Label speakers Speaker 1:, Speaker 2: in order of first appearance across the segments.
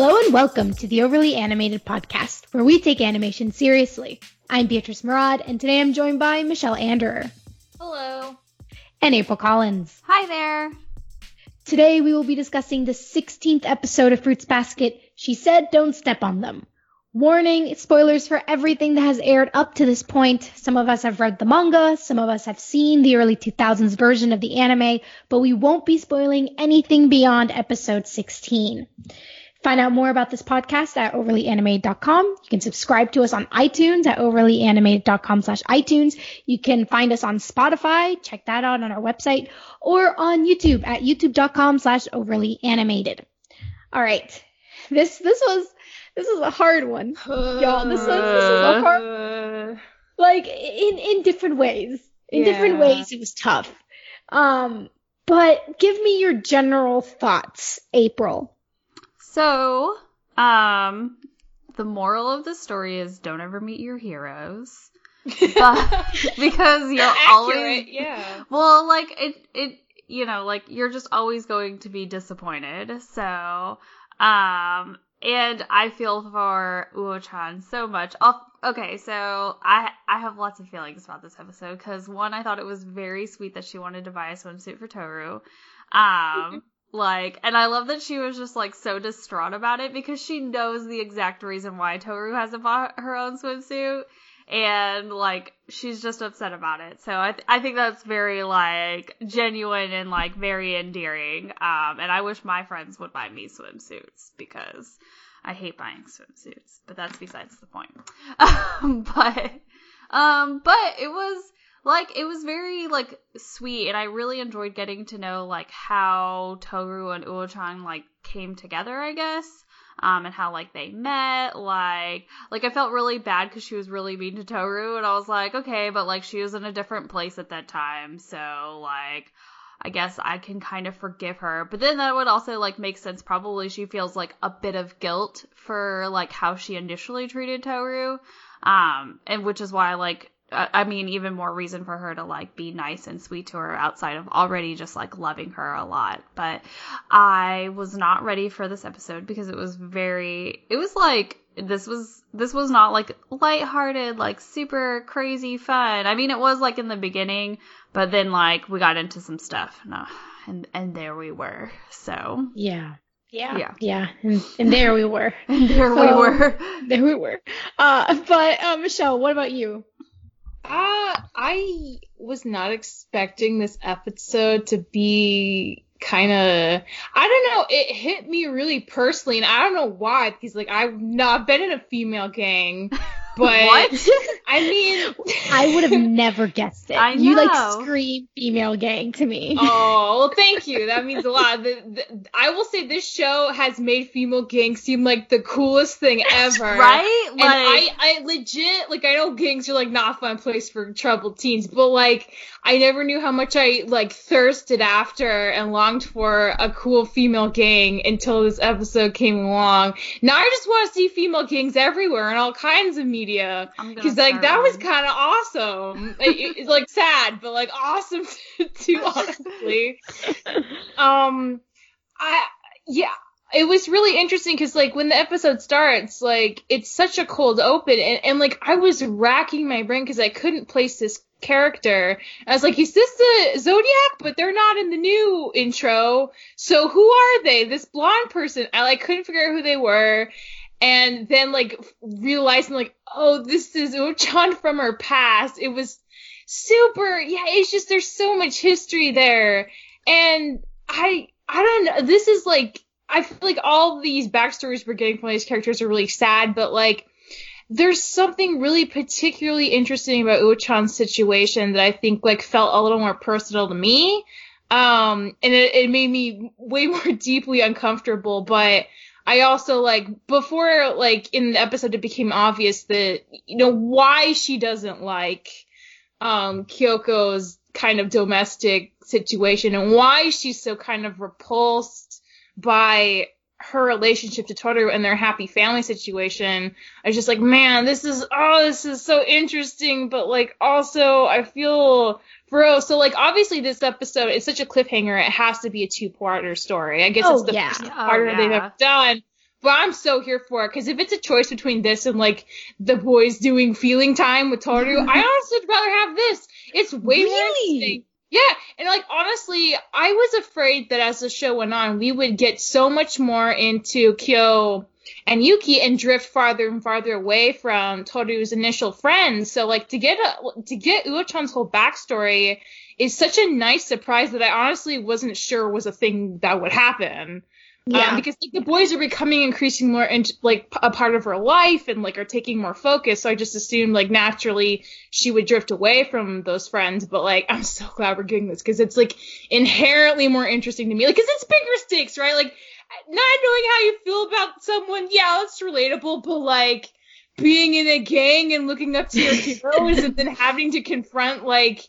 Speaker 1: Hello and welcome to the Overly Animated Podcast, where we take animation seriously. I'm Beatrice Murad, and today I'm joined by Michelle Anderer.
Speaker 2: Hello.
Speaker 1: And April Collins.
Speaker 3: Hi there.
Speaker 1: Today we will be discussing the 16th episode of Fruits Basket, She Said Don't Step on Them. Warning, spoilers for everything that has aired up to this point. Some of us have read the manga, some of us have seen the early 2000s version of the anime, but we won't be spoiling anything beyond episode 16. Find out more about this podcast at overlyanimated.com. You can subscribe to us on iTunes at overlyanimated.com slash iTunes. You can find us on Spotify. Check that out on our website or on YouTube at youtube.com slash overlyanimated. All right. This, this was, this was a hard one. Y'all, this was, this was a hard, like in, in different ways. In yeah. different ways, it was tough. Um, but give me your general thoughts, April.
Speaker 3: So, um, the moral of the story is don't ever meet your heroes. But, because you're
Speaker 2: Accurate,
Speaker 3: always
Speaker 2: yeah.
Speaker 3: Well, like it it you know, like you're just always going to be disappointed. So, um and I feel for Uo-chan so much. I'll, okay, so I I have lots of feelings about this episode because one, I thought it was very sweet that she wanted to buy a swimsuit for Toru. Um, like, and I love that she was just like so distraught about it because she knows the exact reason why Toru hasn't bought her own swimsuit. And like, she's just upset about it. So I, th- I think that's very like genuine and like very endearing. Um, and I wish my friends would buy me swimsuits because I hate buying swimsuits, but that's besides the point. Um, but, um, but it was, like it was very like sweet and I really enjoyed getting to know like how Toru and Uo-chan like came together, I guess. Um, and how like they met, like like I felt really bad because she was really mean to Toru, and I was like, okay, but like she was in a different place at that time, so like I guess I can kind of forgive her. But then that would also like make sense. Probably she feels like a bit of guilt for like how she initially treated Toru, um, and which is why like I mean, even more reason for her to like be nice and sweet to her outside of already just like loving her a lot. But I was not ready for this episode because it was very, it was like, this was, this was not like lighthearted, like super crazy fun. I mean, it was like in the beginning, but then like we got into some stuff. No, and, and there we were. So.
Speaker 1: Yeah. Yeah.
Speaker 3: Yeah.
Speaker 1: Yeah. And, and there we were.
Speaker 3: and there so, we were.
Speaker 1: There we were. Uh, but, uh, Michelle, what about you?
Speaker 2: Uh, I was not expecting this episode to be kind of I don't know, it hit me really personally and I don't know why because like I've not been in a female gang. But
Speaker 3: what?
Speaker 2: I mean,
Speaker 1: I would have never guessed it.
Speaker 3: I know.
Speaker 1: You like scream female gang to me.
Speaker 2: Oh, well, thank you. That means a lot. The, the, I will say this show has made female gangs seem like the coolest thing ever.
Speaker 3: right?
Speaker 2: And I, I legit, like, I know gangs are like not a fun place for troubled teens, but like, I never knew how much I like thirsted after and longed for a cool female gang until this episode came along. Now I just want to see female gangs everywhere in all kinds of media media because like that was kind of awesome. it, it's like sad, but like awesome too. Honestly, um, I yeah. It was really interesting because, like, when the episode starts, like, it's such a cold open, and, and like, I was racking my brain because I couldn't place this character. I was like, is this the Zodiac? But they're not in the new intro. So who are they? This blonde person. I like couldn't figure out who they were and then like realizing like oh this is Uo-chan from her past. It was super yeah it's just there's so much history there. And i i don't know this is like i feel like all these backstories we're getting from these characters are really sad but like there's something really particularly interesting about Uo-chan's situation that i think like felt a little more personal to me. Um and it, it made me way more deeply uncomfortable but I also like before like in the episode it became obvious that you know why she doesn't like um Kyoko's kind of domestic situation and why she's so kind of repulsed by her relationship to Toru and their happy family situation. I was just like, man, this is oh, this is so interesting, but like also I feel bro. So like obviously this episode is such a cliffhanger. It has to be a two-parter story. I guess
Speaker 1: oh,
Speaker 2: it's the
Speaker 1: yeah.
Speaker 2: first
Speaker 3: Oh, yeah.
Speaker 2: they've ever done. But I'm so here for it because if it's a choice between this and like the boys doing feeling time with Toru, I honestly would rather have this. It's way more interesting. Yeah, and like honestly, I was afraid that as the show went on, we would get so much more into Kyo and Yuki and drift farther and farther away from Toru's initial friends. So like to get a, to get Uo-chan's whole backstory is such a nice surprise that I honestly wasn't sure was a thing that would happen.
Speaker 1: Yeah.
Speaker 2: Um, because like the boys are becoming increasingly more int- like a part of her life and like are taking more focus. So I just assumed like naturally she would drift away from those friends. But like I'm so glad we're getting this because it's like inherently more interesting to me. Like because it's bigger stakes, right? Like not knowing how you feel about someone, yeah, it's relatable. But like being in a gang and looking up to your heroes and then having to confront like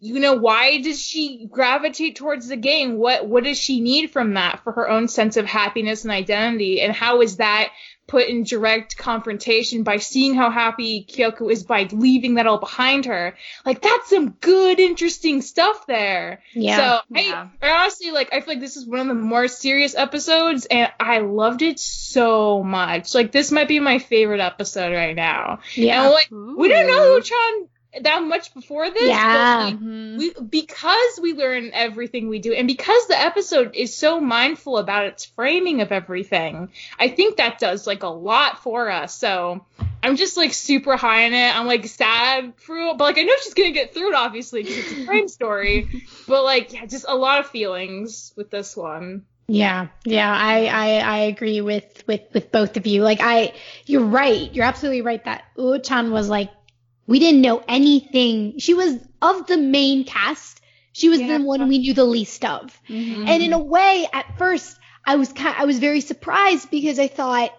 Speaker 2: you know why does she gravitate towards the gang what what does she need from that for her own sense of happiness and identity? And how is that put in direct confrontation by seeing how happy Kyoko is by leaving that all behind her? Like that's some good interesting stuff there.
Speaker 1: Yeah.
Speaker 2: so
Speaker 3: Yeah.
Speaker 2: I, I honestly like I feel like this is one of the more serious episodes and I loved it so much. Like this might be my favorite episode right now.
Speaker 1: Yeah.
Speaker 2: and like we don't know
Speaker 3: who
Speaker 2: Uo-chan that much before this.
Speaker 1: Yeah.
Speaker 2: But, like,
Speaker 3: Mhm.
Speaker 2: we, because we learn everything we do, and because the episode is so mindful about its framing of everything, I think that does like a lot for us. So I'm just like super high on it. I'm like sad for, but like I know she's gonna get through it obviously because it's a frame story. But like, yeah, just a lot of feelings with this one.
Speaker 1: Yeah, yeah, I, I, I agree with, with, with both of you. Like I, you're right. You're absolutely right that Uo-chan was like, we didn't know anything. She was of the main cast. She was
Speaker 2: Yeah.
Speaker 1: the one we knew the least of.
Speaker 3: Mhm.
Speaker 1: And in a way, at first, I was kind, I was very surprised because I thought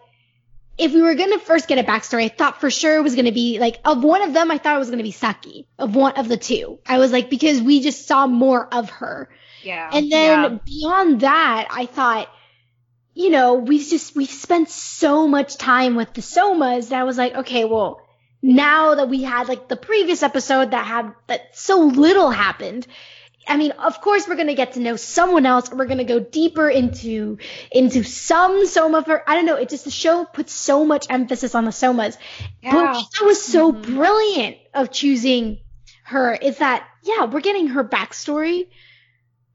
Speaker 1: if we were gonna first get a backstory, I thought for sure it was gonna be like of one of them. I thought it was gonna be Saki of one of the two. I was like because we just saw more of her.
Speaker 2: Yeah.
Speaker 1: And then
Speaker 3: Yeah.
Speaker 1: beyond that, I thought, you know, we've just we've spent so much time with the somas that I was like, okay, well, now that we had like the previous episode that had that so little happened. I mean, of course we're gonna get to know someone else, we're gonna go deeper into into some soma for I don't know. It just the show puts so much emphasis on the somas, but that was so
Speaker 3: Mhm.
Speaker 1: brilliant of choosing her is that yeah, we're getting her backstory,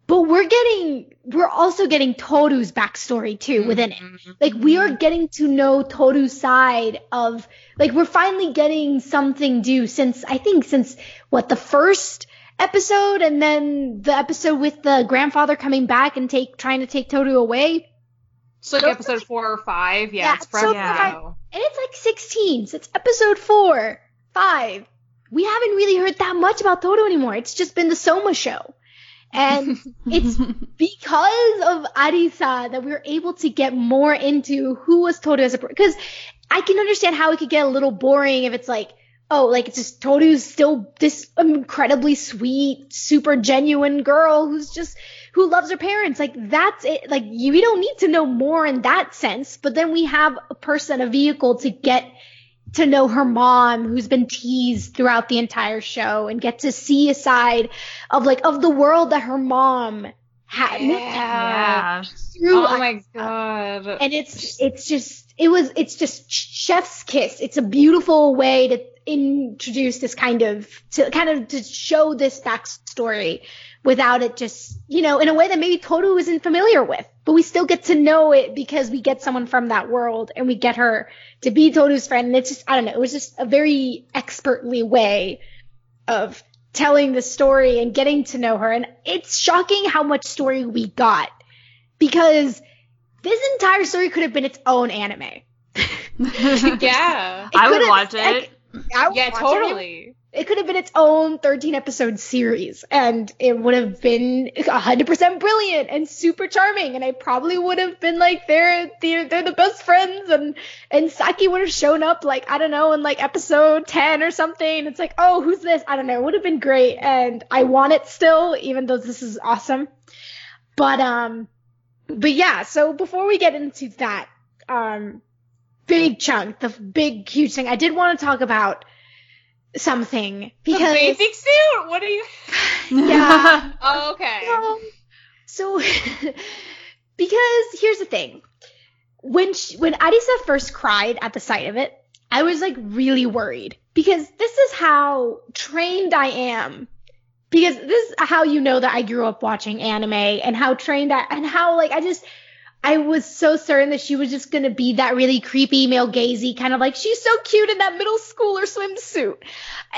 Speaker 1: but we're getting we're also getting Toru's backstory too within it. Mm-hmm. Like we are mm-hmm. getting to know Toru's side of like we're finally getting something due since I think since what the first episode and then the episode with the grandfather coming back and take trying to take Toru away.
Speaker 2: So like
Speaker 1: So-
Speaker 2: episode four or five. Yeah,
Speaker 1: Yeah,
Speaker 2: it's
Speaker 1: so
Speaker 2: forever
Speaker 3: Yeah.
Speaker 1: And it's like 16, so it's episode four, five. We haven't really heard that much about Toru anymore. It's just been the Soma show. And it's because of Arisa that we were able to get more into who was Toru as a because I can understand how it could get a little boring if it's like, oh, like it's just Toru's still this incredibly sweet, super genuine girl who's just who loves her parents. Like that's it. Like you, we don't need to know more in that sense. But then we have a person, a vehicle to get to know her mom who's been teased throughout the entire show and get to see a side of like of the world that her mom had
Speaker 2: Yeah.
Speaker 1: through
Speaker 2: Oh my god.
Speaker 1: and it's it's just it was it's just chef's kiss it's a beautiful way to introduce this kind of to kind of to show this backstory without it just you know in a way that maybe Toru isn't familiar with but we still get to know it because we get someone from that world and we get her to be Toru's friend and it's just I don't know it was just a very expertly way of telling the story and getting to know her and it's shocking how much story we got because this entire story could have been its own anime.
Speaker 2: yeah.
Speaker 1: It
Speaker 3: I would
Speaker 1: could've-
Speaker 3: watch
Speaker 1: like,
Speaker 3: it.
Speaker 1: I would
Speaker 2: Yeah,
Speaker 1: watch
Speaker 2: totally.
Speaker 1: It could have been its own 13 episode series and it would have been 100% brilliant and super charming and I probably would have been like they're they're, they're the best friends and and Saki would have shown up like I don't know in like episode 10 or something. It's like oh who's this? I don't know. It would have been great and I want it still even though this is awesome. But um but yeah so before we get into that um big chunk the big huge thing I did want to talk about something because The
Speaker 2: bathing suit? What are you?
Speaker 1: Yeah.
Speaker 2: Oh, okay.
Speaker 1: um, so because here's the thing when she, when Arisa first cried at the sight of it, I was like really worried because this is how trained I am. Because this is how you know that I grew up watching anime and how trained I and how like I just I was so certain that she was just gonna be that really creepy male gazy kind of like she's so cute in that middle schooler swimsuit,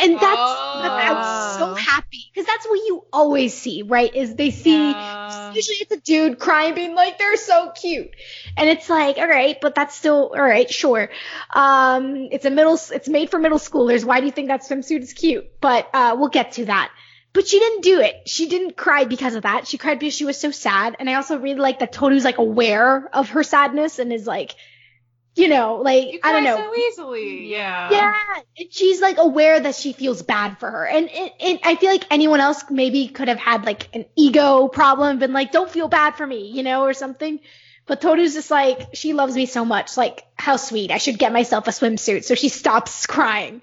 Speaker 1: and that's
Speaker 2: Oh.
Speaker 1: I was so happy because that's what you always see, right? Is they see
Speaker 2: Yeah.
Speaker 1: usually it's a dude crying, being like they're so cute, and it's like all right, but that's still all right, sure. Um, it's a middle, it's made for middle schoolers. Why do you think that swimsuit is cute? But uh, we'll get to that. But she didn't do it. She didn't cry because of that. She cried because she was so sad. And I also really like that Toru's like aware of her sadness and is like, you know, like
Speaker 2: You
Speaker 1: I don't know.
Speaker 2: so easily. Yeah.
Speaker 1: Yeah, she's like aware that she feels bad for her, and it, it, I feel like anyone else maybe could have had like an ego problem, been like, "Don't feel bad for me," you know, or something. But Toru's just like, she loves me so much, like, how sweet. I should get myself a swimsuit, so she stops crying.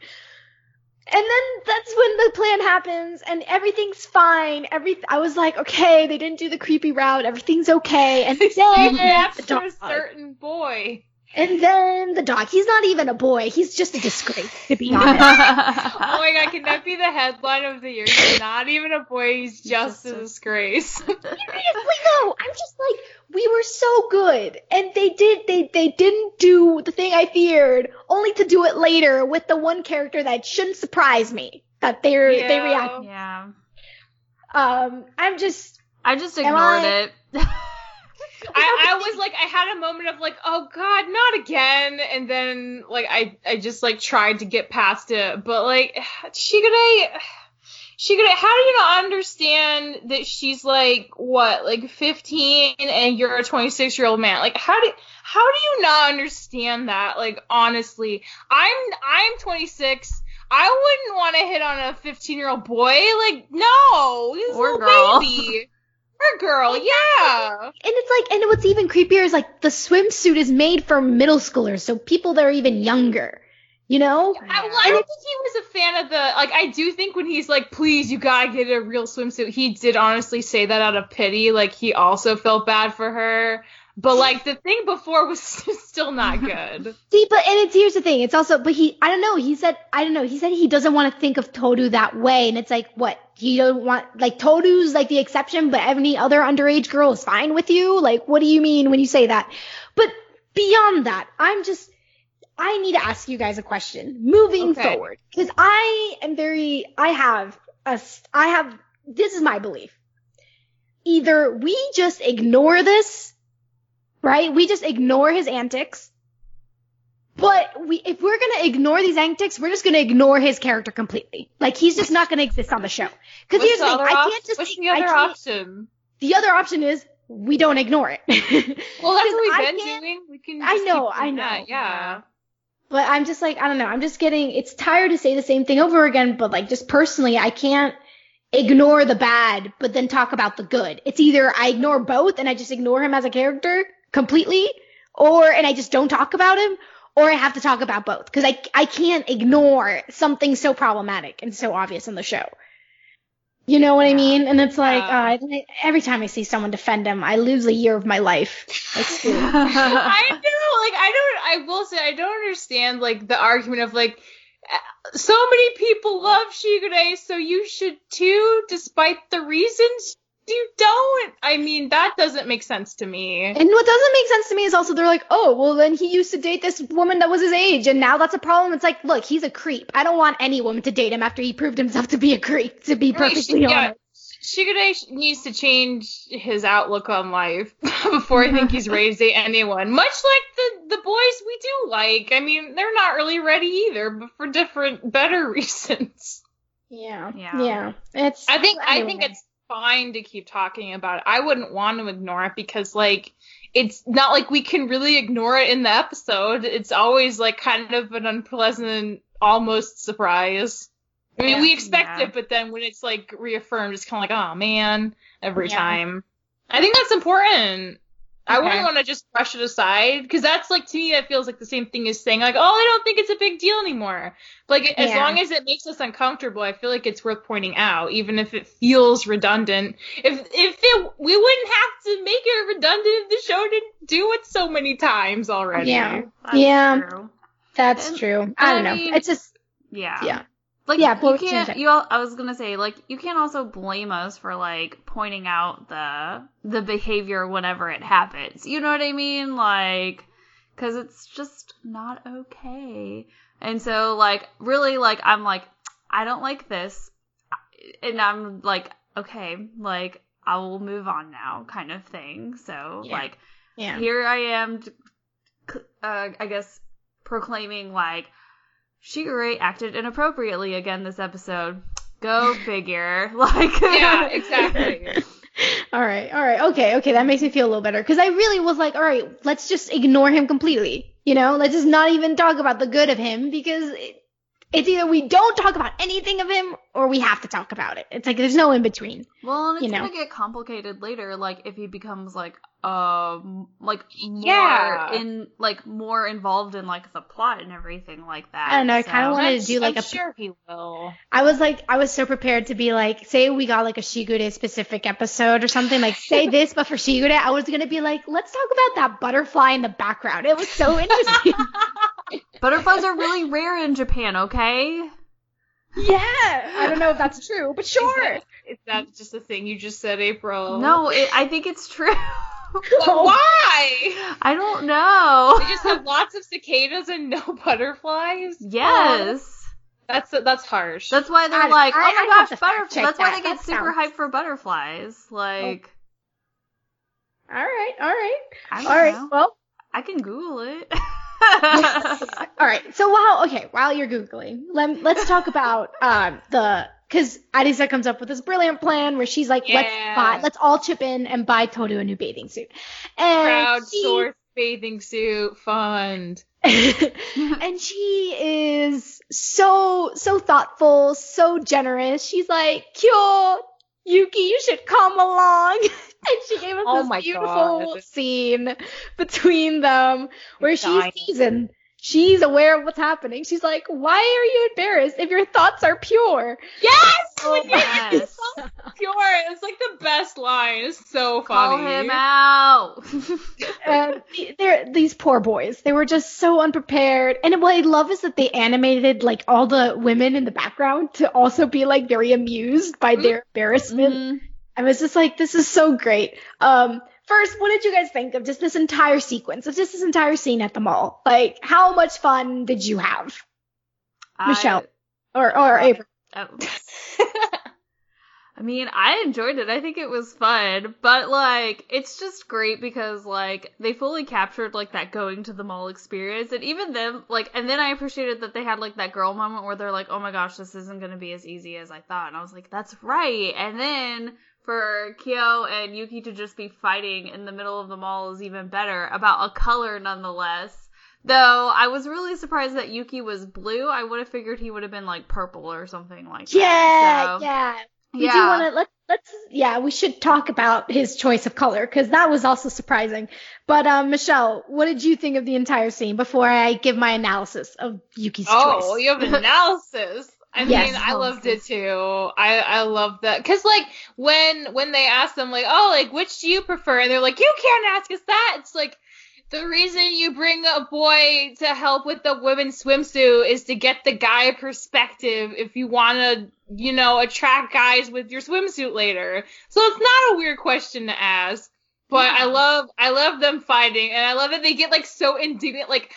Speaker 1: And then that's when the plan happens, and everything's fine. Every I was like, okay, they didn't do the creepy route. Everything's okay. And then the
Speaker 2: after a certain boy.
Speaker 1: And then the dog. He's not even a boy. He's just a disgrace, to be honest.
Speaker 2: Oh my god, can that be the headline of the year? He's not even a boy, he's just
Speaker 3: just
Speaker 2: a
Speaker 3: a-
Speaker 2: disgrace.
Speaker 1: Seriously though, I'm just like, we were so good, and they did they they didn't do the thing I feared, only to do it later with the one character that shouldn't surprise me that they're they
Speaker 2: Yeah.
Speaker 1: react.
Speaker 3: yeah.
Speaker 1: Um, I'm just
Speaker 3: I just ignored
Speaker 1: I-
Speaker 3: it.
Speaker 2: I, I was like, I had a moment of like, oh god, not again, and then like I I just like tried to get past it, but like Shigure, Shigure, how do you not understand that she's like what, like 15, and you're a 26 year old man? Like how do how do you not understand that? Like honestly, I'm I'm 26. I wouldn't want to hit on a 15 year old boy. Like no, he's a
Speaker 3: Or
Speaker 2: little
Speaker 3: girl.
Speaker 2: baby. Or girl, yeah.
Speaker 1: and it's like and what's even creepier is like the swimsuit is made for middle schoolers, so people that are even younger. You know?
Speaker 2: I, well, I don't think he was a fan of the like. I do think when he's like, "Please, you gotta get a real swimsuit," he did honestly say that out of pity. Like he also felt bad for her, but like the thing before was still not good.
Speaker 1: See, but and it's here's the thing. It's also, but he, I don't know. He said, I don't know. He said he doesn't want to think of Toru that way, and it's like, what? You don't want like Toru's like the exception, but any other underage girl is fine with you. Like, what do you mean when you say that? But beyond that, I'm just, I need to ask you guys a question moving
Speaker 2: Okay.
Speaker 1: forward because I am very, I have a, I have. This is my belief. Either we just ignore this right? We just ignore his antics. But we, if we're gonna ignore these antics, we're just gonna ignore his character completely. Like he's just not gonna exist on the show. Because here's the
Speaker 2: the
Speaker 1: thing,
Speaker 2: other
Speaker 1: I can't just.
Speaker 2: What's the other option?
Speaker 1: The other option is we don't ignore it.
Speaker 2: Well, that's what we've been doing. We can.
Speaker 1: I know, I know.
Speaker 2: that, Yeah.
Speaker 1: But I'm just like, I don't know. I'm just getting. It's tired to say the same thing over again. But like, just personally, I can't ignore the bad, but then talk about the good. It's either I ignore both and I just ignore him as a character completely, or and I just don't talk about him, or I have to talk about both because I I can't ignore something so problematic and so obvious in the show. You know what I mean? And it's like
Speaker 2: Yeah.
Speaker 1: uh, every time I see someone defend him, I lose a year of my life. Like, screw it.
Speaker 2: I know, like I don't. I will say I don't understand like the argument of like uh, so many people love Shigure, so you should too, despite the reasons you don't. I mean, that doesn't make sense to me.
Speaker 1: And what doesn't make sense to me is also they're like, oh, well then he used to date this woman that was his age, and now that's a problem. It's like, look, he's a creep. I don't want any woman to date him after he proved himself to be a creep. To be
Speaker 2: Right,
Speaker 1: perfectly
Speaker 2: she- yeah.
Speaker 1: honest.
Speaker 2: Shigure needs to change his outlook on life before I think he's ready to date anyone. Much like the the boys we do like. I mean, they're not really ready either, but for different, better reasons.
Speaker 1: Yeah,
Speaker 3: Yeah.
Speaker 1: yeah. It's.
Speaker 2: I think I think it's fine to keep talking about it. I wouldn't want to ignore it because like it's not like we can really ignore it in the episode. It's always like kind of an unpleasant almost surprise. I mean,
Speaker 1: Yeah.
Speaker 2: we expect
Speaker 3: Yeah.
Speaker 2: it, but then when it's like reaffirmed, it's kind of like, oh man, every
Speaker 1: Yeah.
Speaker 2: time. I think that's important. I
Speaker 1: Okay.
Speaker 2: wouldn't want to just brush it aside because that's like to me that feels like the same thing as saying like, oh, I don't think it's a big deal anymore. Like as long as it makes us uncomfortable, I feel like it's worth pointing out, even if it feels redundant. If if it, we wouldn't have to make it redundant if the show didn't do it so many times already.
Speaker 1: Yeah.
Speaker 3: That's
Speaker 1: Yeah.
Speaker 3: true.
Speaker 1: That's
Speaker 3: And-
Speaker 1: true. I don't
Speaker 3: I
Speaker 1: know.
Speaker 3: mean-
Speaker 1: it's just
Speaker 3: Yeah.
Speaker 1: yeah.
Speaker 3: Like
Speaker 1: Yeah,
Speaker 3: you
Speaker 1: what was you gonna
Speaker 3: can't. You. al- I was gonna say like you can't also blame us for like pointing out the the behavior whenever it happens. You know what I mean? Like, because it's just not okay. And so like really like I'm like I don't like this, and I'm like okay like I will move on now kind of thing. So
Speaker 1: Yeah.
Speaker 3: like
Speaker 1: Yeah.
Speaker 3: here I am, uh, I guess, proclaiming like Shigure acted inappropriately again this episode. Go figure. Like,
Speaker 2: Yeah, exactly.
Speaker 1: all right. All right. Okay. Okay. That makes me feel a little better because I really was like, all right, let's just ignore him completely. You know, let's just not even talk about the good of him because it, it's either we don't talk about anything of him or we have to talk about it. It's like there's no in between.
Speaker 3: well, and it's
Speaker 1: you know.
Speaker 3: gonna get complicated later. Like if he becomes like um like more
Speaker 2: Yeah.
Speaker 3: in like more involved in like the plot and everything like that.
Speaker 1: I don't know, I kinda wanted to do, like,
Speaker 2: I'm
Speaker 1: a-
Speaker 2: sure he will.
Speaker 1: I was like, I was so prepared to be like, say we got like a Shigure specific episode or something, like say this, but for Shigure, I was gonna be like, let's talk about that butterfly in the background. It was so interesting.
Speaker 3: Butterflies are really rare in Japan. Okay.
Speaker 1: yeah, I don't know if that's true, but sure.
Speaker 2: Is that just a thing you just said, April?
Speaker 3: No, it, I think it's true.
Speaker 2: But why?
Speaker 3: I don't know.
Speaker 2: We just have lots of cicadas and no butterflies.
Speaker 3: Yes.
Speaker 2: That's that's harsh.
Speaker 3: That's why they're
Speaker 1: I-
Speaker 3: like,
Speaker 1: I-
Speaker 3: oh my
Speaker 1: have
Speaker 3: gosh, butterflies.
Speaker 1: check
Speaker 3: That's why they get
Speaker 1: That
Speaker 3: super
Speaker 1: sounds-
Speaker 3: hyped for butterflies. Like,
Speaker 1: All right, all right,
Speaker 3: I don't
Speaker 1: all right.
Speaker 3: know.
Speaker 1: Well,
Speaker 3: I can Google it.
Speaker 1: all right. So while okay, while you're googling, let, let's talk about um the because Arisa comes up with this brilliant plan where she's like, let's buy, let's all chip in and buy Toru a new bathing suit, and she-
Speaker 2: Crowdsource bathing suit fund.
Speaker 1: and she is so so thoughtful, so generous. She's like, "Kyo, Yuki, you should come along." and she gave us
Speaker 2: Oh
Speaker 1: this beautiful
Speaker 2: God.
Speaker 1: scene between them where she's
Speaker 2: dying.
Speaker 1: Teasing. She's aware of what's happening. She's like, "Why are you embarrassed if your thoughts are pure?"
Speaker 2: Yes,
Speaker 3: Oh,
Speaker 2: when
Speaker 3: yes.
Speaker 2: pure. It's like the best line. It's so funny.
Speaker 3: Call
Speaker 2: funny.
Speaker 3: him out.
Speaker 1: and they're these poor boys. They were just so unprepared. And what I love is that they animated like all the women in the background to also be like very amused by their embarrassment.
Speaker 3: Mhm.
Speaker 1: I was just like, this is so great. Um, first, what did you guys think of just this entire sequence of just this entire scene at the mall? Like, how much fun did you have, Michelle? or or April?
Speaker 3: I, oh. I mean, I enjoyed it. I think it was fun, but like, it's just great because like they fully captured like that going to the mall experience, and even them like, and then I appreciated that they had like that girl moment where they're like, "Oh my gosh, this isn't gonna be as easy as I thought," and I was like, "That's right." And then for Kyo and Yuki to just be fighting in the middle of the mall is even better about a color nonetheless. Though I was really surprised that Yuki was blue. I would have figured he would have been like purple or something like
Speaker 1: Yeah,
Speaker 3: that. So,
Speaker 1: yeah. We do
Speaker 3: Yeah.
Speaker 1: want to let let's yeah we should talk about his choice of color because that was also surprising. But um, Michelle, what did you think of the entire scene before I give my analysis of Yuki's
Speaker 2: Oh,
Speaker 1: choice?
Speaker 2: you have analysis. I
Speaker 1: Yes.
Speaker 2: mean, I loved it too. I I love that because like when when they ask them like, oh, like which do you prefer, and they're like, you can't ask us that. It's like the reason you bring a boy to help with the women's swimsuit is to get the guy perspective if you want to, you know, attract guys with your swimsuit later. So it's not a weird question to ask. But I love I love them fighting and I love that they get like so indignant like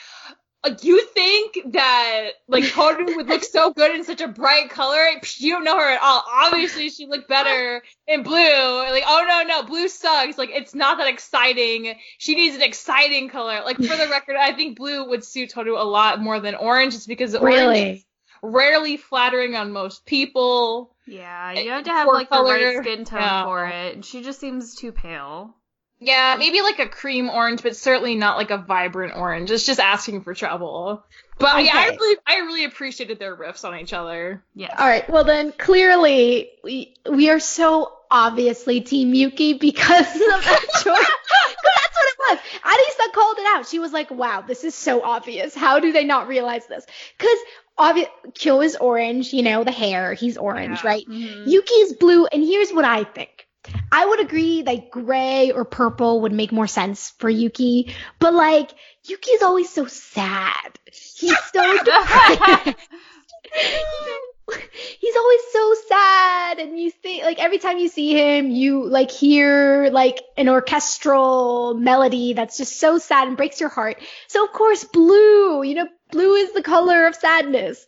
Speaker 2: like you think that like Toru would look so good in such a bright color? You don't know her at all. Obviously, she looked better in blue. Like, oh no, no, blue sucks. Like, it's not that exciting. She needs an exciting color. Like, for the record, I think blue would suit Toru a lot more than orange, just because orange is rarely flattering on most people.
Speaker 3: Yeah,
Speaker 2: Eh,
Speaker 3: you have to have like the right skin tone
Speaker 2: yeah.
Speaker 3: for it. And she just seems too pale.
Speaker 2: Yeah, maybe like a cream orange, but certainly not like a vibrant orange. It's just asking for trouble. But yeah, I really, I really appreciated their riffs on each other.
Speaker 3: Yeah.
Speaker 1: All right. Well, then clearly we we are so obviously Team Yuki because of that choice. 'Cause that's what it was. Arisa called it out. She was like, wow, this is so obvious. How do they not realize this? Because obvious, Kyo is orange, you know, the hair, he's orange,
Speaker 2: Yeah.
Speaker 1: right?
Speaker 3: Mhm.
Speaker 1: Yuki is blue, and here's what I think. I would agree that gray or purple would make more sense for Yuki, but like Yuki is always so sad. He's so he's always so sad and you think like every time you see him you like hear like an orchestral melody that's just so sad and breaks your heart so of course blue you know blue is the color of sadness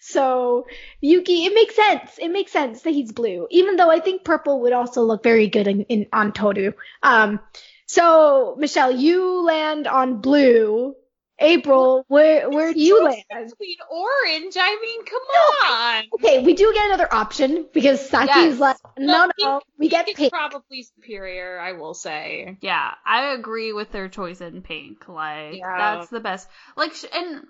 Speaker 1: so yuki it makes sense it makes sense that he's blue even though i think purple would also look very good in, in on toru um so michelle you land on blue april where where do you land
Speaker 2: Between orange, I mean, come
Speaker 1: No,
Speaker 2: on.
Speaker 1: Okay, we do get another option because Saki's
Speaker 3: Yes.
Speaker 1: like, no,
Speaker 2: Pink-
Speaker 1: no, we get
Speaker 2: Pink is
Speaker 1: pink.
Speaker 2: probably superior, I will say.
Speaker 3: Yeah, I agree with their choice in pink. Like
Speaker 2: Yeah.
Speaker 3: that's the best. Like sh- and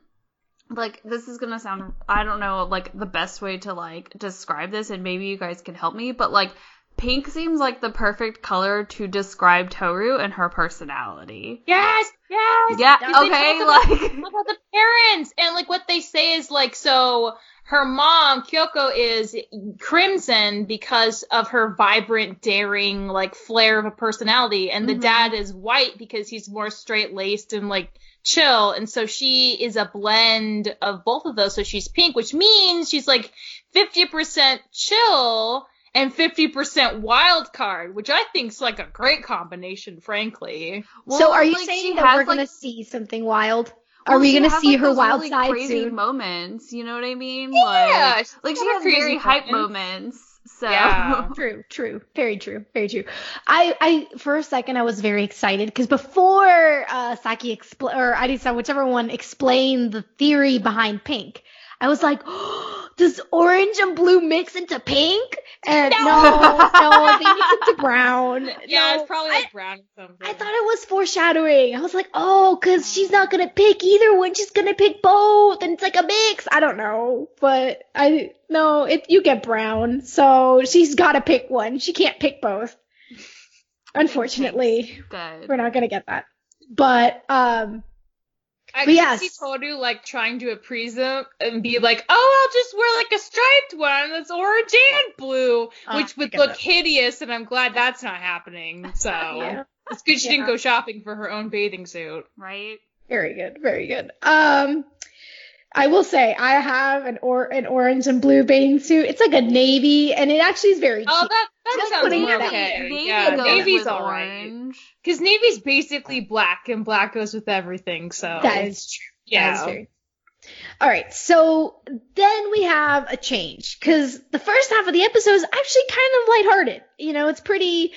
Speaker 3: like this is gonna sound I don't know like the best way to like describe this, and maybe you guys can help me. But like pink seems like the perfect color to describe Toru and her personality.
Speaker 2: Yes, yes.
Speaker 3: Yeah. Okay.
Speaker 2: about-
Speaker 3: Like
Speaker 2: about the parents and like what they say is like so her mom Kyoko is crimson because of her vibrant daring like flair of a personality and the
Speaker 3: Mhm.
Speaker 2: dad is white because he's more straight laced and like chill and so she is a blend of both of those so she's pink which means she's like 50% chill and 50% wild card which i think's like a great combination frankly
Speaker 1: so are you
Speaker 3: like,
Speaker 1: saying that we're
Speaker 3: like,
Speaker 1: gonna see something wild?
Speaker 3: well,
Speaker 1: are we gonna
Speaker 3: has,
Speaker 1: see
Speaker 3: like,
Speaker 1: her
Speaker 3: those
Speaker 1: wild
Speaker 3: really
Speaker 1: side
Speaker 3: crazy
Speaker 1: soon?
Speaker 3: moments? You know what I mean?
Speaker 2: Yeah,
Speaker 3: Like,
Speaker 2: she's
Speaker 3: like she has
Speaker 2: crazy
Speaker 3: very hype
Speaker 2: moments.
Speaker 3: Moments. So
Speaker 2: Yeah.
Speaker 1: True, true, very true, very true. I, I, for a second, I was very excited because before uh, Saki expl- or Arisa, whichever one, explained the theory behind pink, I was like, does orange and blue mix into pink? And no,
Speaker 2: No.
Speaker 1: no, they mix into brown.
Speaker 2: Yeah,
Speaker 1: No,
Speaker 2: it's probably
Speaker 1: I-
Speaker 2: brown or something.
Speaker 1: I thought it was foreshadowing. I was like, oh, because she's not gonna pick either one. She's gonna pick both, and it's like a mix. I don't know, but I no, it you get brown, so she's gotta pick one. She can't pick both. Unfortunately,
Speaker 3: good.
Speaker 1: we're not gonna get that. But um,
Speaker 2: I
Speaker 1: but
Speaker 2: could
Speaker 1: yes.
Speaker 2: see Toru like trying to appease them and be like, "Oh, I'll just wear like a striped one that's orange and blue,"
Speaker 1: Uh,
Speaker 2: which
Speaker 1: I
Speaker 2: would look
Speaker 1: that.
Speaker 2: hideous, and I'm glad that's not happening. So
Speaker 1: yeah,
Speaker 2: it's good she
Speaker 1: Yeah.
Speaker 2: didn't go shopping for her own bathing suit.
Speaker 3: Right?
Speaker 1: very good, very good. Um. I will say I have an or an orange and blue bathing suit. It's like a navy, and it actually is very
Speaker 2: Oh,
Speaker 1: cute.
Speaker 2: that that
Speaker 1: Just
Speaker 2: sounds
Speaker 1: putting
Speaker 2: more okay.
Speaker 3: Navy
Speaker 2: yeah, navy's
Speaker 3: with
Speaker 2: alright.
Speaker 3: orange.
Speaker 2: Because navy's basically black, and black goes with everything. So
Speaker 1: That is true.
Speaker 2: Yeah.
Speaker 1: is very. All right, so then we have a change because the first half of the episode is actually kind of lighthearted. You know, it's pretty,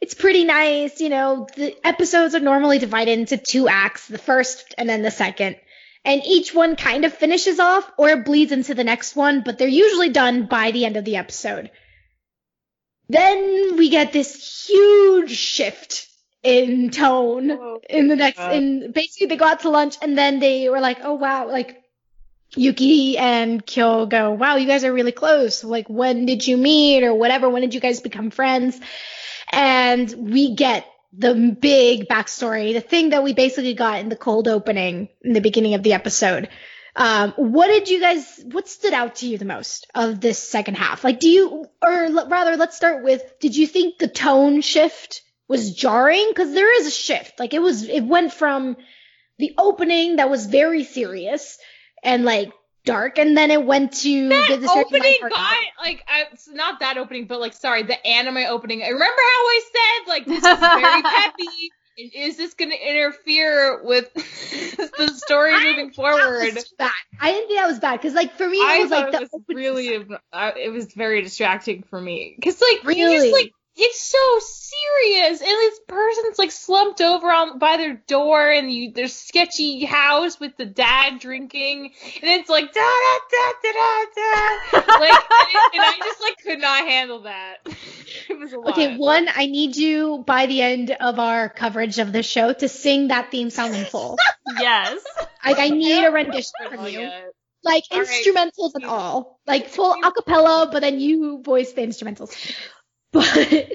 Speaker 1: it's pretty nice. You know, the episodes are normally divided into two acts: the first and then the second, and each one kind of finishes off or bleeds into the next one, but they're usually done by the end of the episode. Then we get this huge shift in tone
Speaker 2: Whoa.
Speaker 1: in the next
Speaker 2: Uh.
Speaker 1: in basically they go out to lunch and then they were like oh wow like yuki and kyo go wow you guys are really close like when did you meet or whatever when did you guys become friends and we get the big backstory the thing that we basically got in the cold opening in the beginning of the episode um, what did you guys what stood out to you the most of this second half like do you or l- rather let's start with did you think the tone shift was jarring because there is a shift like it was it went from the opening that was very serious and like dark and then it went to
Speaker 2: that
Speaker 1: the-
Speaker 2: opening got like I, it's not that opening, but like sorry, the anime opening. I remember how I said like this is very peppy. Is this going to interfere with the story
Speaker 1: I
Speaker 2: moving
Speaker 1: didn't think that
Speaker 2: forward?
Speaker 1: was bad. I didn't think that was bad because like for me it
Speaker 2: I
Speaker 1: was like
Speaker 2: it was really, uh, it was very distracting for me because like you
Speaker 1: Really?
Speaker 2: just like it's so serious, and this person's like slumped over on by their door, and you there's sketchy house with the dad drinking, and it's like da da da da da da, like, and, and I just like could not handle that. it was a lot.
Speaker 1: Okay, one, I need you by the end of our coverage of the show to sing that theme song in full.
Speaker 3: Yes.
Speaker 1: like I need a rendition from you. Like
Speaker 2: All right.
Speaker 1: instrumentals and all. Like full acapella, but then you voice the instrumentals. but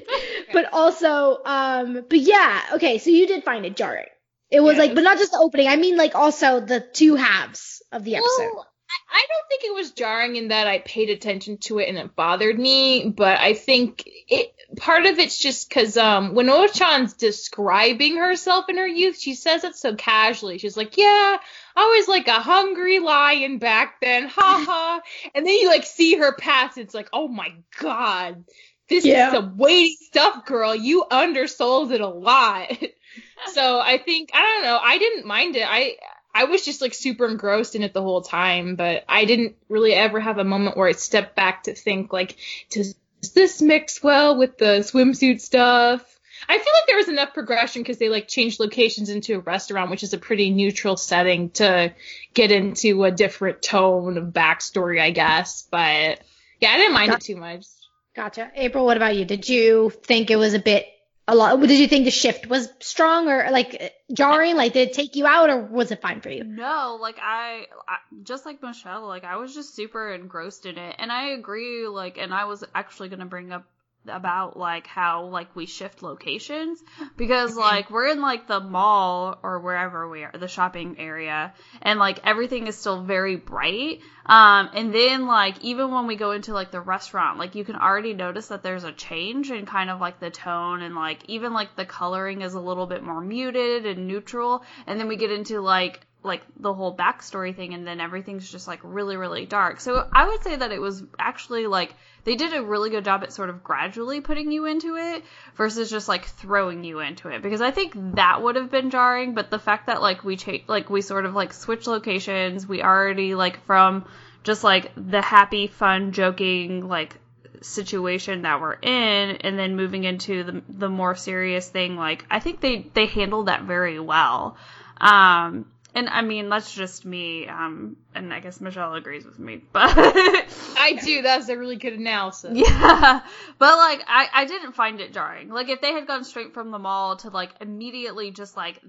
Speaker 1: but also um but yeah, okay, so you did find it jarring. It was
Speaker 2: Yeah,
Speaker 1: like
Speaker 2: it
Speaker 1: but not just the opening. I mean like also the two halves of the episode.
Speaker 2: Well, I I don't think it was jarring in that I paid attention to it and it bothered me, but I think it part of it's just because um when Uo-chan's describing herself in her youth, she says it so casually. She's like, "Yeah, I was like a hungry lion back then, ha ha," and then you like see her pass. It's like, oh my god, this
Speaker 1: Yeah.
Speaker 2: is some weighty stuff, girl. You undersold it a lot. so I think I don't know. I didn't mind it. I I was just like super engrossed in it the whole time, but I didn't really ever have a moment where I stepped back to think like, does this mix well with the swimsuit stuff? I feel like there was enough progression because they like changed locations into a restaurant, which is a pretty neutral setting to get into a different tone of backstory, I guess. But yeah, I didn't mind it too much.
Speaker 1: Gotcha. April, what about you? Did you think it was a bit a lot did you think the shift was strong or like jarring? Like did it take you out or was it fine for you?
Speaker 3: No, like I, I just like Michelle, like I was just super engrossed in it, and I agree. Like, and I was actually gonna bring up about like how like we shift locations. Because like we're in like the mall or wherever we are the shopping area and like everything is still very bright. Um and then like even when we go into like the restaurant like you can already notice that there's a change in kind of like the tone and like even like the coloring is a little bit more muted and neutral. And then we get into like like the whole backstory thing and then everything's just like really really dark so i would say that it was actually like they did a really good job at sort of gradually putting you into it versus just like throwing you into it because i think that would have been jarring but the fact that like we cha- like we sort of like switch locations we already like from just like the happy fun joking like situation that we're in and then moving into the the more serious thing like I think they they handled that very well. Um and I mean that's just me um and I guess Michelle agrees with me. But
Speaker 2: I do. That's a really good analysis.
Speaker 3: yeah. But like I I didn't find it jarring. Like if they had gone straight from the mall to like immediately just like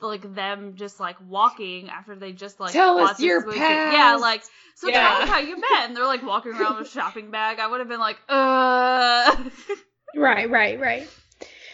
Speaker 3: like them just like walking after they just like
Speaker 2: Tell us your past.
Speaker 3: Yeah, like so
Speaker 2: Yeah.
Speaker 3: tell us how you met. And they're like walking around with a shopping bag. I would have been like, uh.
Speaker 1: Right, right, right.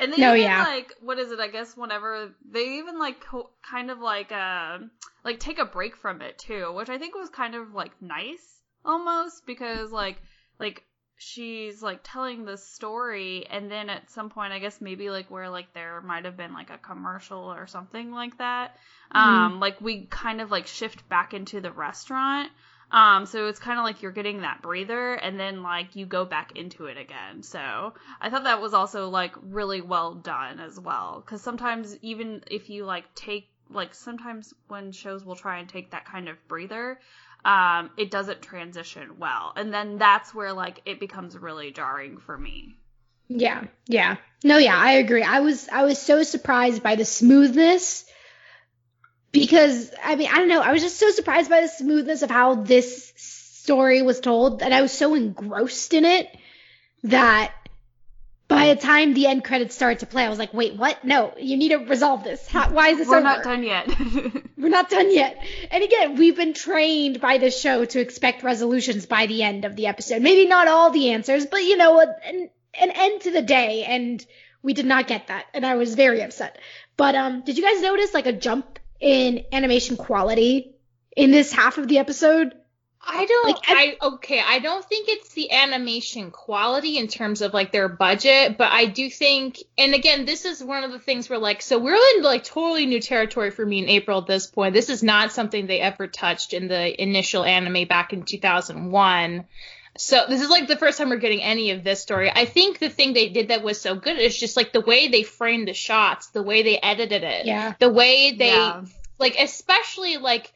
Speaker 3: And they
Speaker 1: No,
Speaker 3: even
Speaker 1: yeah.
Speaker 3: like what is it? I guess whenever they even like co- kind of like uh like take a break from it too, which I think was kind of like nice almost because like like she's like telling this story and then at some point I guess maybe like where like there might have been like a commercial or something like that. Um like we kind of like shift back into the restaurant. Um, so it's kind of like you're getting that breather and then like you go back into it again. So I thought that was also like really well done as well. Cause sometimes even if you like take, like sometimes when shows will try and take that kind of breather, um, it doesn't transition well. And then that's where like it becomes really jarring for me.
Speaker 1: Yeah, yeah. No, yeah, I agree. I was I was so surprised by the smoothness because I mean, I don't know, I was just so surprised by the smoothness of how this story was told and I was so engrossed in it that by the time the end credits started to play, I was like, "Wait, what? No, you need to resolve this. How, why is this
Speaker 3: We're
Speaker 1: over?
Speaker 3: not done yet.
Speaker 1: We're not done yet." And again, we've been trained by this show to expect resolutions by the end of the episode. Maybe not all the answers, but you know, an, an end to the day, and we did not get that, and I was very upset. But um, did you guys notice like a jump in animation quality in this half of the episode?
Speaker 2: I don't.
Speaker 1: Like,
Speaker 2: I okay. I don't think it's the animation quality in terms of like their budget, but I do think. And again, this is one of the things where like, so we're in like totally new territory for me in April at this point. This is not something they ever touched in the initial anime back in 2001. So this is like the first time we're getting any of this story. I think the thing they did that was so good is just like the way they framed the shots, the way they edited it,
Speaker 1: Yeah.
Speaker 2: the way they
Speaker 3: Yeah.
Speaker 2: like especially like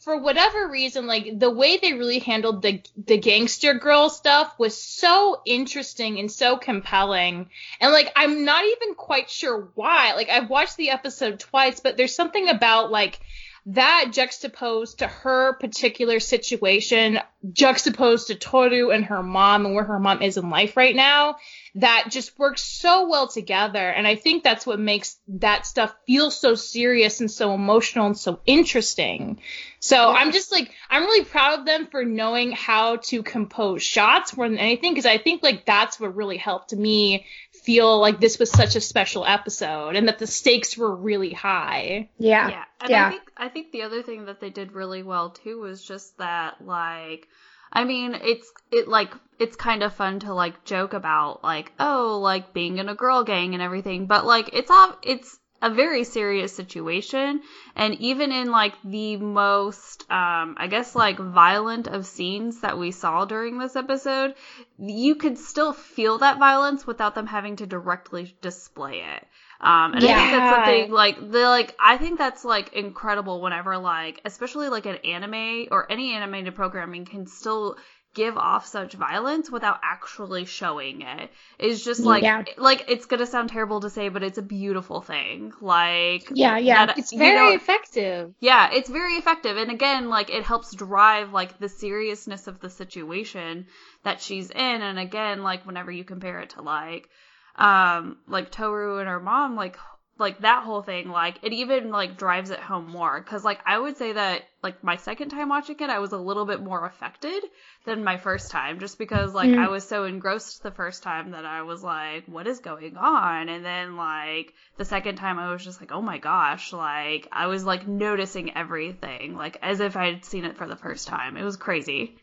Speaker 2: for whatever reason like the way they really handled the the gangster girl stuff was so interesting and so compelling and like I'm not even quite sure why like I've watched the episode twice but there's something about like that juxtaposed to her particular situation juxtaposed to Toru and her mom and where her mom is in life right now that just works so well together. And I think that's what makes that stuff feel so serious and so emotional and so interesting. So yeah. I'm just like, I'm really proud of them for knowing how to compose shots more than anything, because I think like that's what really helped me feel like this was such a special episode and that the stakes were really high.
Speaker 1: Yeah.
Speaker 3: Yeah. And
Speaker 1: yeah.
Speaker 3: I think I think the other thing that they did really well too was just that like I mean, it's it like it's kind of fun to like joke about like oh like being in a girl gang and everything, but like it's all it's a very serious situation and even in like the most um i guess like violent of scenes that we saw during this episode you could still feel that violence without them having to directly display it um and yeah. i think that's something like the like i think that's like incredible whenever like especially like an anime or any animated programming can still give off such violence without actually showing it. Is just like yeah. like it's gonna sound terrible to say but it's a beautiful thing. Like
Speaker 1: yeah yeah.
Speaker 2: that, it's very know, effective.
Speaker 3: Yeah it's very effective. And again like it helps drive like the seriousness of the situation that she's in. And again like whenever you compare it to like um like toru and her mom like like that whole thing like it even like drives it home more. Because like i would say that like my second time watching it i was a little bit more affected than my first time just because like mm. i was so engrossed the first time that i was like what is going on? And then like the second time i was just like oh my gosh like i was like noticing everything like as if i had seen it for the first time. It was crazy.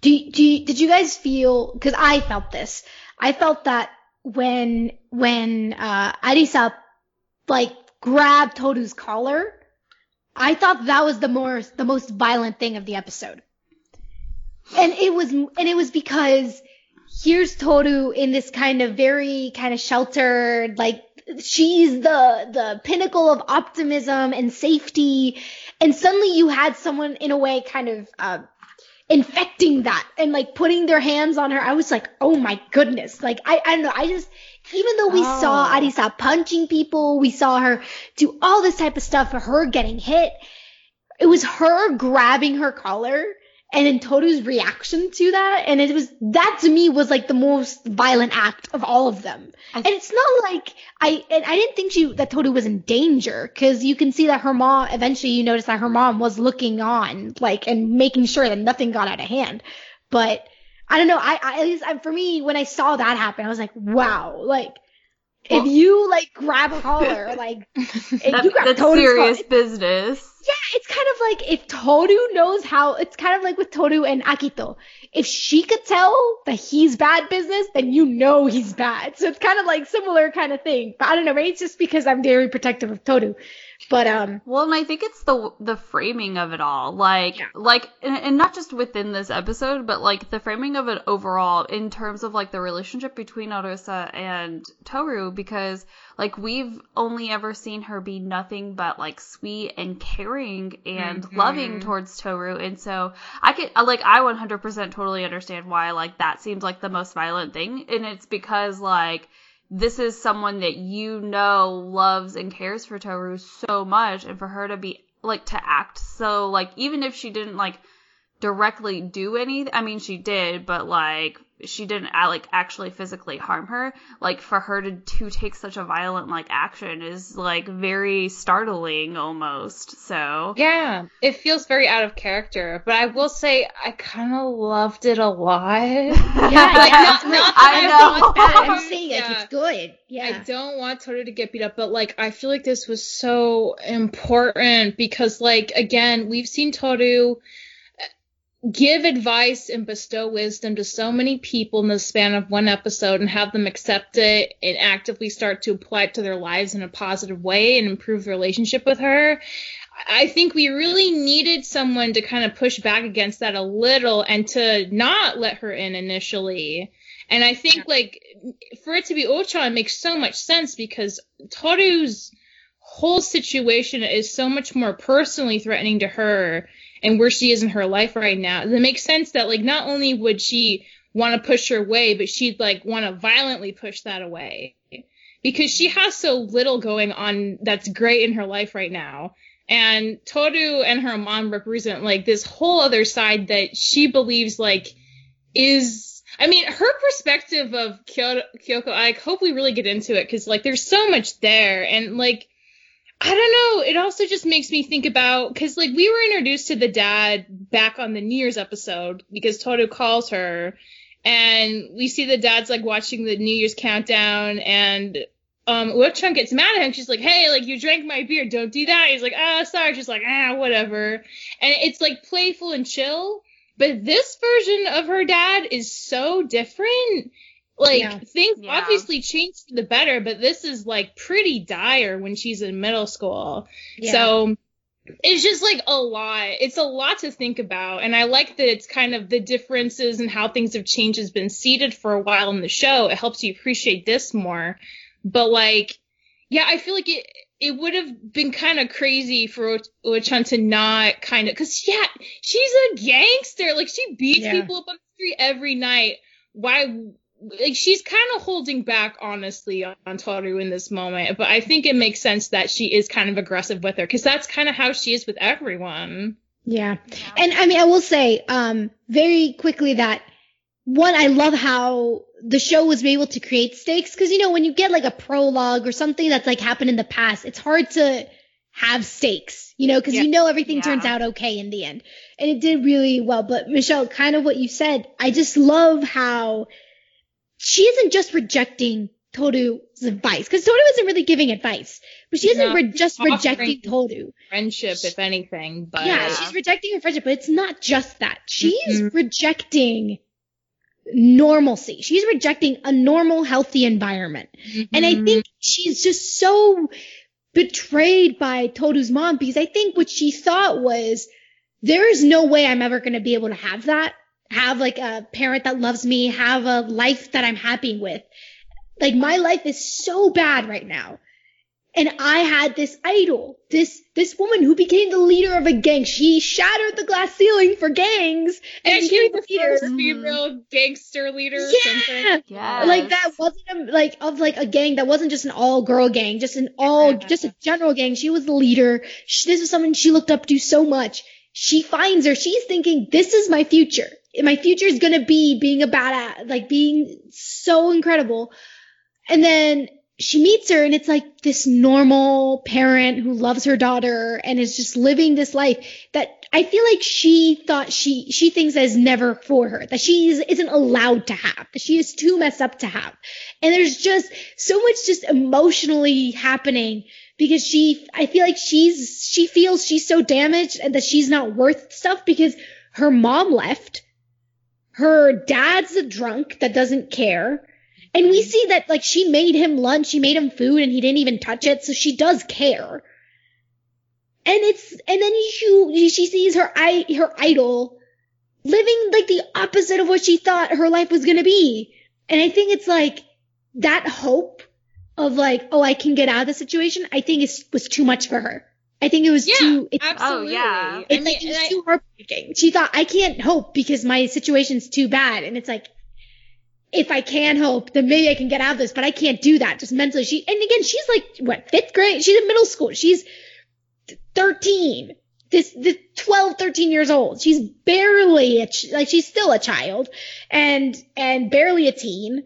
Speaker 1: Do, do did you guys feel because i felt this. I felt that when when uh arisa like grab Toru's collar. I thought that was the more the most violent thing of the episode. And it was and it was because here's Toru in this kind of very kind of sheltered like she's the the pinnacle of optimism and safety and suddenly you had someone in a way kind of uh, infecting that and like putting their hands on her. I was like, oh my goodness. Like I, I don't know. I just, even though we oh. saw Arisa punching people, we saw her do all this type of stuff for her getting hit. It was her grabbing her collar and then Toru's reaction to that. And it was, that to me was like the most violent act of all of them. I, and it's not like I, and I didn't think she, that Toru was in danger because you can see that her mom, eventually you notice that her mom was looking on, like, and making sure that nothing got out of hand. But I don't know. I, I at least I, for me, when I saw that happen, I was like, wow, like, well, if you like grab a collar, like
Speaker 3: that, you grab that's Toru's serious collar, business.
Speaker 1: Yeah, it's kind of like if Toru knows how. It's kind of like with Toru and Akito. If she could tell that he's bad business, then you know he's bad. So it's kind of like similar kind of thing. But I don't know. Maybe it's just because I'm very protective of Toru. But um
Speaker 3: well, and I think it's the the framing of it all. Like yeah. like and, and not just within this episode, but like the framing of it overall in terms of like the relationship between Arisa and Toru because like we've only ever seen her be nothing but like sweet and caring and mm-hmm. loving towards Toru and so I could like I 100% totally understand why like that seems like the most violent thing and it's because like this is someone that you know loves and cares for Toru so much and for her to be like to act so like even if she didn't like directly do anything I mean she did but like she didn't uh, like actually physically harm her. Like for her to to take such a violent like action is like very startling almost so.
Speaker 2: Yeah it feels very out of character but i will say i kind of loved it a lot. Yeah
Speaker 1: like, not, not i know. i'm saying yeah. like it's good. Yeah.
Speaker 2: i don't want toru to get beat up but like i feel like this was so important because like again we've seen toru give advice and bestow wisdom to so many people in the span of one episode and have them accept it and actively start to apply it to their lives in a positive way and improve the relationship with her. I think we really needed someone to kind of push back against that a little and to not let her in initially. And I think like for it to be Uo-chan makes so much sense because Toru's whole situation is so much more personally threatening to her and where she is in her life right now, it makes sense that like not only would she want to push her away, but she'd like want to violently push that away? Because she has so little going on that's great in her life right now. And Toru and her mom represent like this whole other side that she believes like is I mean, her perspective of Kyoko, Kyoko I hope we really get into it because like there's so much there, and like I don't know. It also just makes me think about because like we were introduced to the dad back on the New Year's episode because Toru calls her, and we see the dad's like watching the New Year's countdown, and um Uo-chan gets mad at him. She's like, "Hey, like you drank my beer, don't do that." He's like, "Ah, sorry." She's like, "Ah, whatever," and it's like playful and chill. But this version of her dad is so different. Like
Speaker 1: Yeah.
Speaker 2: things
Speaker 3: Yeah.
Speaker 2: obviously changed for the better, but this is like pretty dire when she's in middle school. So it's just like a lot. It's a lot to think about. And I like that it's kind of the differences and how things have changed has been seated for a while in the show. It helps you appreciate this more. But like, yeah, I feel like it it would have been kind of crazy for Uo-chan to not kind of, cause yeah, she's a gangster. Like she beats
Speaker 1: Yeah.
Speaker 2: people up on the street every night. Why, like she's kind of holding back honestly on, on Toru in this moment, but I think it makes sense that she is kind of aggressive with her because that's kind of how she is with everyone.
Speaker 1: yeah.
Speaker 3: Yeah.
Speaker 1: And I mean, I will say, um, very quickly that one, I love how the show was able to create stakes because you know when you get like a prologue or something that's like happened in the past, it's hard to have stakes, you know, because
Speaker 2: Yeah.
Speaker 1: you know everything
Speaker 3: Yeah.
Speaker 1: turns out okay in the end, and it did really well. But Michelle, kind of what you said, I just love how she isn't just rejecting Toru's advice because Toru isn't really giving advice, but she isn't
Speaker 2: No,
Speaker 1: re- just rejecting Toru.
Speaker 2: Friendship, if anything, but
Speaker 1: Yeah, she's rejecting her friendship, but it's not just that. She's
Speaker 2: Mhm.
Speaker 1: rejecting normalcy. She's rejecting a normal, healthy environment. And I think she's just so betrayed by Toru's mom because I think what she thought was there is no way I'm ever going to be able to have that. Have like a parent that loves me, have a life that I'm happy with. Like my life is so bad right now. And I had this idol, this this woman who became the leader of a gang. She shattered the glass ceiling for gangs and
Speaker 2: and she
Speaker 1: became
Speaker 2: was
Speaker 1: the
Speaker 2: the
Speaker 1: leader.
Speaker 2: first female gangster leader or something.
Speaker 1: Yeah,
Speaker 3: Yes.
Speaker 1: like that wasn't a, like of like a gang that wasn't just an all girl gang, just an all
Speaker 2: Yeah.
Speaker 1: just a general gang. She was the leader. She, this is someone she looked up to so much. She finds her. She's thinking, this is my future. My future is gonna be being a badass, like being so incredible. And then she meets her, and it's like this normal parent who loves her daughter and is just living this life that I feel like she thought she she thinks is never for her, that she is, isn't allowed to have, that she is too messed up to have. And there's just so much just emotionally happening because she I feel like she's she feels she's so damaged and that she's not worth stuff because her mom left. Her dad's a drunk that doesn't care. And we mm-hmm. see that like she made him lunch, she made him food and he didn't even touch it, so she does care. And it's and then she she sees her i her idol living like the opposite of what she thought her life was gonna be. And I think it's like that hope of like, oh, I can get out of the situation. I think it was too much for her. I think it was
Speaker 2: Yeah,
Speaker 1: too. It's,
Speaker 2: Absolutely.
Speaker 3: Oh yeah.
Speaker 2: I
Speaker 1: it's
Speaker 2: mean,
Speaker 1: like it was
Speaker 2: and I-
Speaker 1: too heartbreaking. She thought I can't hope because my situation's too bad, and it's like if I can hope, then maybe I can get out of this, but I can't do that just mentally. She and again, she's like what fifth grade? She's in middle school. She's thirteen. This, this 12, 13 years old. She's barely a ch- like she's still a child, and and barely a teen.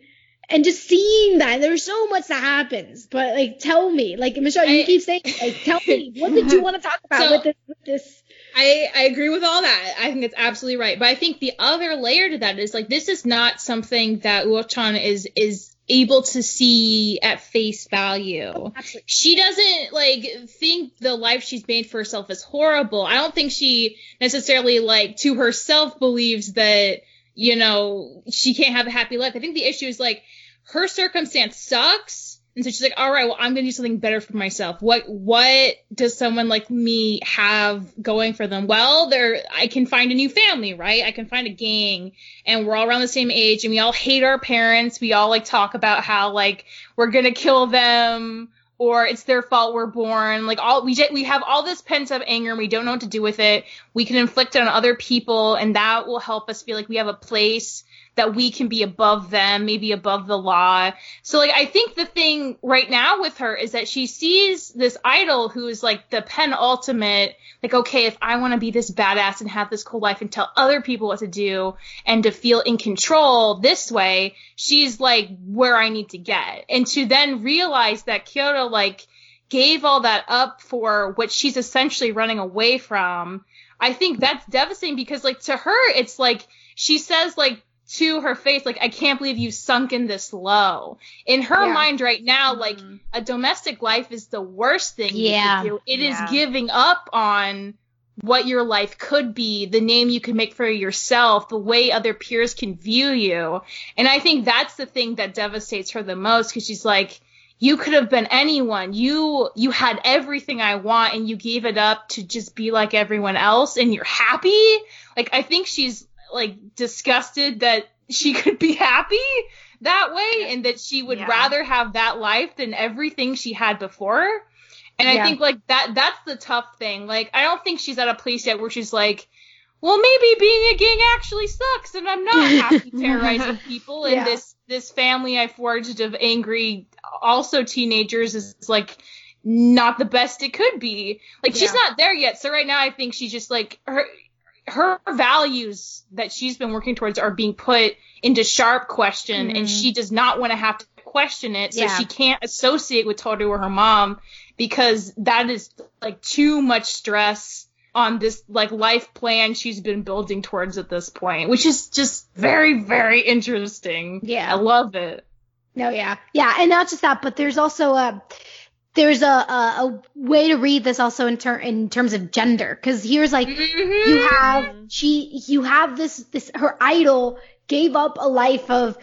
Speaker 1: And just seeing that, there's so much that happens. But like, tell me, like Michelle, you
Speaker 2: I-
Speaker 1: keep saying, like, tell me, what did you want to talk about
Speaker 2: So-
Speaker 1: with this? With this?
Speaker 2: I, I agree with all that. I think it's absolutely right. But I think the other layer to that is like this is not something that Uo-chan is is able to see at face value.
Speaker 1: Oh, absolutely.
Speaker 2: She doesn't like think the life she's made for herself is horrible. I don't think she necessarily like to herself believes that, you know, she can't have a happy life. I think the issue is like her circumstance sucks. And so she's like, all right, well, I'm going to do something better for myself. What, what does someone like me have going for them? Well, there, I can find a new family, right? I can find a gang and we're all around the same age and we all hate our parents. We all like talk about how like we're going to kill them or it's their fault we're born. Like all, we, we have all this pent up anger and we don't know what to do with it. We can inflict it on other people and that will help us feel like we have a place that we can be above them, maybe above the law. So like I think the thing right now with her is that she sees this idol who is like the penultimate like okay, if I want to be this badass and have this cool life and tell other people what to do and to feel in control this way, she's like where I need to get. And to then realize that Kyoko like gave all that up for what she's essentially running away from. I think that's devastating because like to her it's like she says like to her face like I can't believe you sunk in this low. In her
Speaker 1: Yeah.
Speaker 2: mind right now like
Speaker 3: Mhm.
Speaker 2: a domestic life is the worst thing
Speaker 1: Yeah.
Speaker 2: you. It is
Speaker 3: Yeah.
Speaker 2: giving up on what your life could be, the name you can make for yourself, the way other peers can view you. And I think that's the thing that devastates her the most because she's like, you could have been anyone. You you had everything I want and you gave it up to just be like everyone else and you're happy. Like I think she's like disgusted that she could be happy that way and that she would
Speaker 3: Yeah.
Speaker 2: rather have that life than everything she had before. And I think like that that's the tough thing. Like I don't think she's at a place yet where she's like, well maybe being a gang actually sucks and I'm not happy terrorizing people and
Speaker 1: Yeah.
Speaker 2: this this family I forged of angry also teenagers is like not the best it could be. Like she's not there yet. So right now I think she's just like her her values that she's been working towards are being put into sharp question and
Speaker 1: Mhm.
Speaker 2: she does not want to have to question it so
Speaker 1: Yeah.
Speaker 2: she can't associate with Toru or her mom because that is like too much stress on this like life plan she's been building towards at this point which is just very very interesting
Speaker 1: Yeah.
Speaker 2: i love it
Speaker 1: No, yeah, yeah, and not just that, but there's also a there's a a, a way to read this also in ter- in terms of gender because here's like
Speaker 2: Mm-hmm.
Speaker 1: you have she you have this this her idol gave up a life of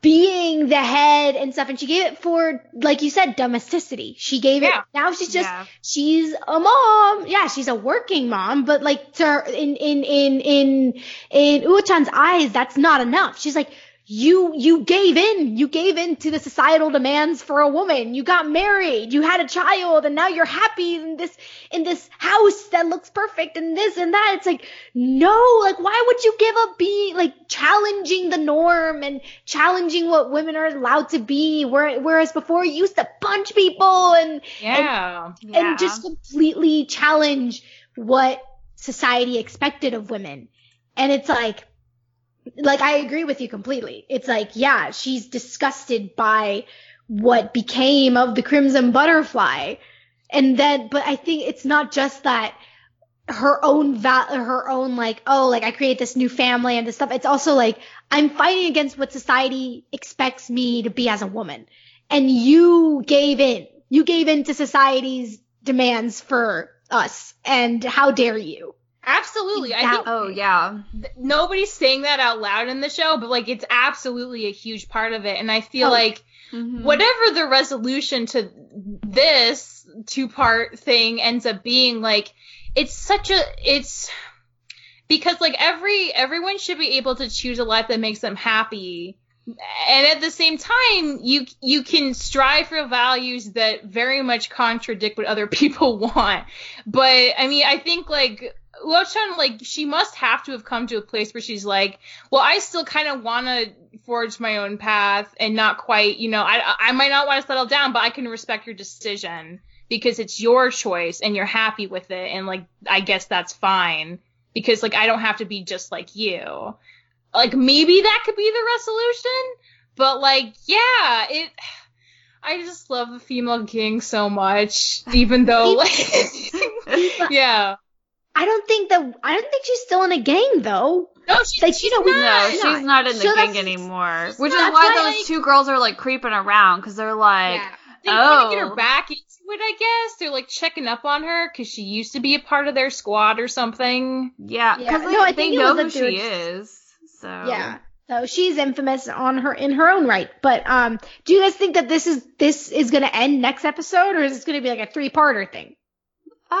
Speaker 1: being the head and stuff and she gave it for like you said domesticity she gave
Speaker 2: Yeah.
Speaker 1: it now she's just
Speaker 3: Yeah.
Speaker 1: she's a mom yeah she's a working mom but like to her in in in in in Uo-chan's eyes that's not enough she's like you you gave in. You gave in to the societal demands for a woman. You got married. You had a child and now you're happy in this in this house that looks perfect and this and that. It's like no like why would you give up being like challenging the norm and challenging what women are allowed to be? Whereas before you used to punch people and
Speaker 2: yeah
Speaker 3: Yeah.
Speaker 1: and just completely challenge what society expected of women. And it's like, like I agree with you completely. It's like, yeah, she's disgusted by what became of the crimson butterfly. And then, but I think it's not just that her own val, her own like, oh, like I create this new family and this stuff. It's also like, I'm fighting against what society expects me to be as a woman. And you gave in. You gave in to society's demands for us. And how dare you?
Speaker 2: Absolutely i think
Speaker 3: Oh yeah.
Speaker 2: nobody's saying that out loud in the show but like it's absolutely a huge part of it and i feel
Speaker 1: Oh.
Speaker 2: like
Speaker 3: Mhm.
Speaker 2: whatever the resolution to this two part thing ends up being like it's such a it's because like every everyone should be able to choose a life that makes them happy and at the same time you you can strive for values that very much contradict what other people want but i mean i think like Uo-chan, like she must have to have come to a place where she's like, well, I still kind of want to forge my own path and not quite, you know, I I might not want to settle down, but I can respect your decision because it's your choice and you're happy with it, and like I guess that's fine because like I don't have to be just like you. Like maybe that could be the resolution, but like yeah, it. I just love the female king so much, even though like yeah.
Speaker 1: I don't think that, I don't think she's still in a gang though.
Speaker 2: No, she's,
Speaker 1: Like,
Speaker 2: she's
Speaker 1: you know, we-
Speaker 3: No,
Speaker 2: not.
Speaker 3: she's
Speaker 1: not.
Speaker 3: not in the
Speaker 1: So
Speaker 3: gang anymore. Which is
Speaker 2: not.
Speaker 3: why
Speaker 2: why,
Speaker 3: those
Speaker 2: like-
Speaker 3: two girls are like creeping around because they're like,
Speaker 2: Yeah. They want to get
Speaker 3: Oh.
Speaker 2: her back into it, I guess. They're like checking up on her because she used to be a part of their squad or something.
Speaker 3: yeah,
Speaker 1: Yeah.
Speaker 3: because
Speaker 1: No, I
Speaker 3: they,
Speaker 1: think
Speaker 3: they know who
Speaker 1: that
Speaker 3: she is. So
Speaker 1: Yeah. So she's infamous on her, in her own right. But, um, do you guys think that this is, this is gonna end next episode or is this gonna be like a three-parter thing?
Speaker 3: Um,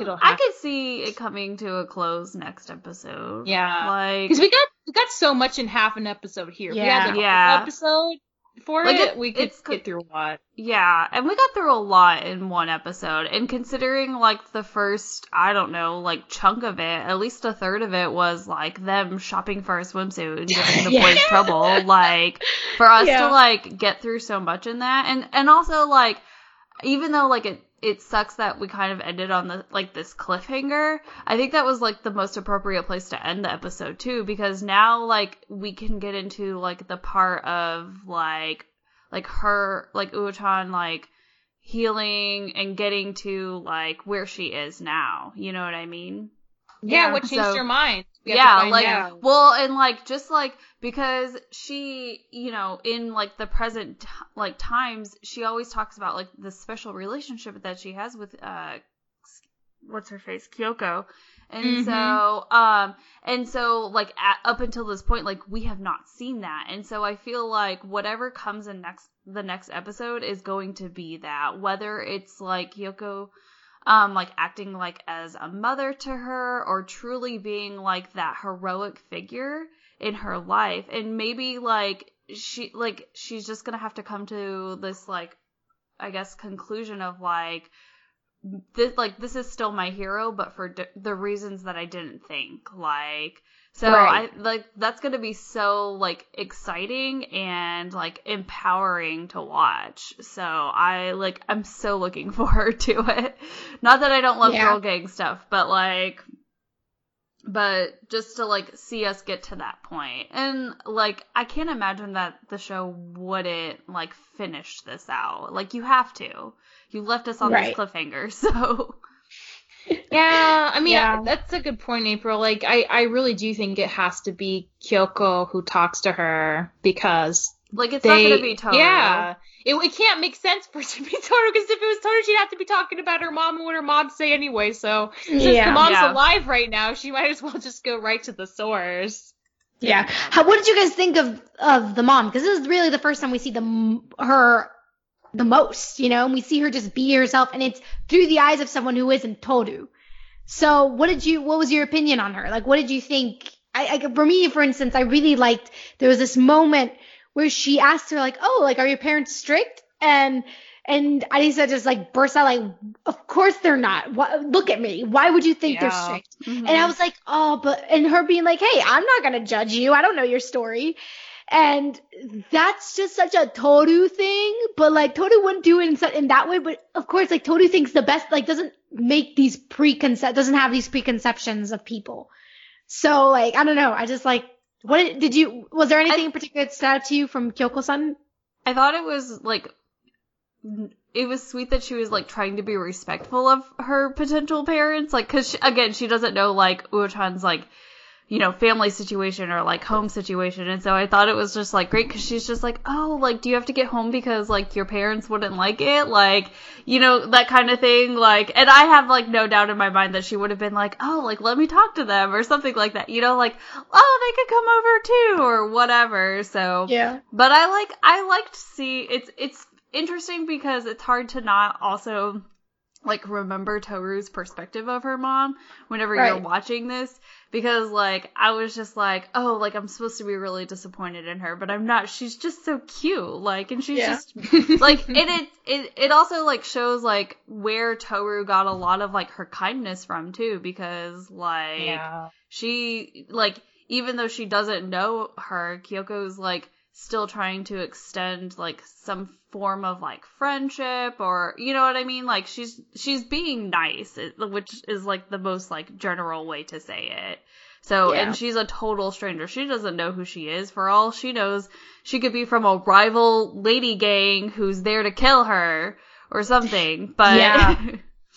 Speaker 2: it'll
Speaker 3: um,
Speaker 2: I
Speaker 3: could see it coming to a close next episode.
Speaker 2: Yeah.
Speaker 3: Like
Speaker 2: Because we got we got so much in half an episode here. We
Speaker 1: Yeah.
Speaker 2: had like
Speaker 3: Yeah.
Speaker 2: episode. for
Speaker 3: Like,
Speaker 2: it,
Speaker 3: it-
Speaker 2: we could get through a lot.
Speaker 3: Yeah, and we got through a lot in one episode. And considering like the first, I don't know, like chunk of it, at least a third of it was like them shopping for a swimsuit and giving the
Speaker 1: Yeah.
Speaker 3: boys trouble. Like for us
Speaker 1: Yeah.
Speaker 3: to like get through so much in that, and and also like even though like it it sucks that we kind of ended on the like this cliffhanger. I think that was like the most appropriate place to end the episode too because now like we can get into like the part of like like her like Uo-chan like healing and getting to like where she is now. You know what I mean?
Speaker 2: Yeah,
Speaker 1: Yeah,
Speaker 2: what changed
Speaker 3: so-
Speaker 2: your mind? To
Speaker 3: yeah, like
Speaker 2: out.
Speaker 3: well, and like just like because she, you know, in like the present t- like times, she always talks about like the special relationship that she has with uh what's her face, Kyoko. And
Speaker 2: Mhm.
Speaker 3: so um and so like at, up until this point like we have not seen that. And so I feel like whatever comes in next the next episode is going to be that whether it's like Kyoko um like acting like as a mother to her or truly being like that heroic figure in her life. And maybe like she like she's just gonna have to come to this like i guess conclusion of like this like this is still my hero but for d- the reasons that i didn't think. Like so
Speaker 1: Right.
Speaker 3: i like that's gonna be so like exciting and like empowering to watch so i like i'm so looking forward to it not that i don't love
Speaker 1: Yeah.
Speaker 3: girl gang stuff but like but just to like see us get to that point. point and like i can't imagine that the show wouldn't like finish this out like you have to you left us on
Speaker 1: Right.
Speaker 3: this cliffhanger so
Speaker 2: Yeah, I mean
Speaker 1: Yeah.
Speaker 2: that's a good point, April. Like I, I really do think it has to be Kyoko who talks to her because
Speaker 3: like it's
Speaker 2: they,
Speaker 3: not gonna be Toru.
Speaker 2: Yeah, it, it can't make sense for it to be Toru because if it was Toru, she'd have to be talking about her mom and what her mom say anyway. So since the mom's
Speaker 3: Yeah.
Speaker 2: alive right now, she might as well just go right to the source.
Speaker 1: Yeah. How, what did you guys think of of the mom? Because this is really the first time we see the her the most, you know, and we see her just be herself, and it's through the eyes of someone who isn't Toru. So, what did you? What was your opinion on her? Like, what did you think? I, I for me, for instance, I really liked. There was this moment where she asked her, like, "Oh, like, are your parents strict?" And and Arisa just like burst out, like, "Of course they're not. Why, look at me. Why would you think they're
Speaker 2: Yeah.
Speaker 1: strict?"
Speaker 3: Mhm.
Speaker 1: And I was like, oh, but, and her being like, hey, I'm not going to judge you. I don't know your story. And that's just such a Toru thing. But like, Toru wouldn't do it in, su- in that way. But of course, like, Toru thinks the best, like, doesn't make these preconcept, doesn't have these preconceptions of people. So like, I don't know. I just like, what did, you, was there anything in particular that stood out to you from Kyoko-san?
Speaker 3: I thought it was like it was sweet that she was like trying to be respectful of her potential parents, like because she, again she doesn't know like Uo-chan's like you know family situation or like home situation, and so I thought it was just like great because she's just like oh like do you have to get home because like your parents wouldn't like it? Like you know that kind of thing. Like and I have like no doubt in my mind that she would have been like oh like let me talk to them or something like that you know like oh they could come over too or whatever. So
Speaker 1: Yeah.
Speaker 3: but I like I liked to see it's it's interesting because it's hard to not also like remember Toru's perspective of her mom whenever you're watching this because like I was just like oh like I'm supposed to be really disappointed in her but I'm not she's just so cute like and she's
Speaker 1: Yeah.
Speaker 3: just like and it it it also like shows like where Toru got a lot of like her kindness from too because like
Speaker 2: Yeah.
Speaker 3: she like even though she doesn't know her kyoko's like still trying to extend like some form of like friendship or you know what i mean? Like she's she's being nice which is like the most like general way to say it. So
Speaker 1: Yeah.
Speaker 3: and she's a total stranger. She doesn't know who she is. For all she knows she could be from a rival lady gang who's there to kill her or something but
Speaker 1: Yeah.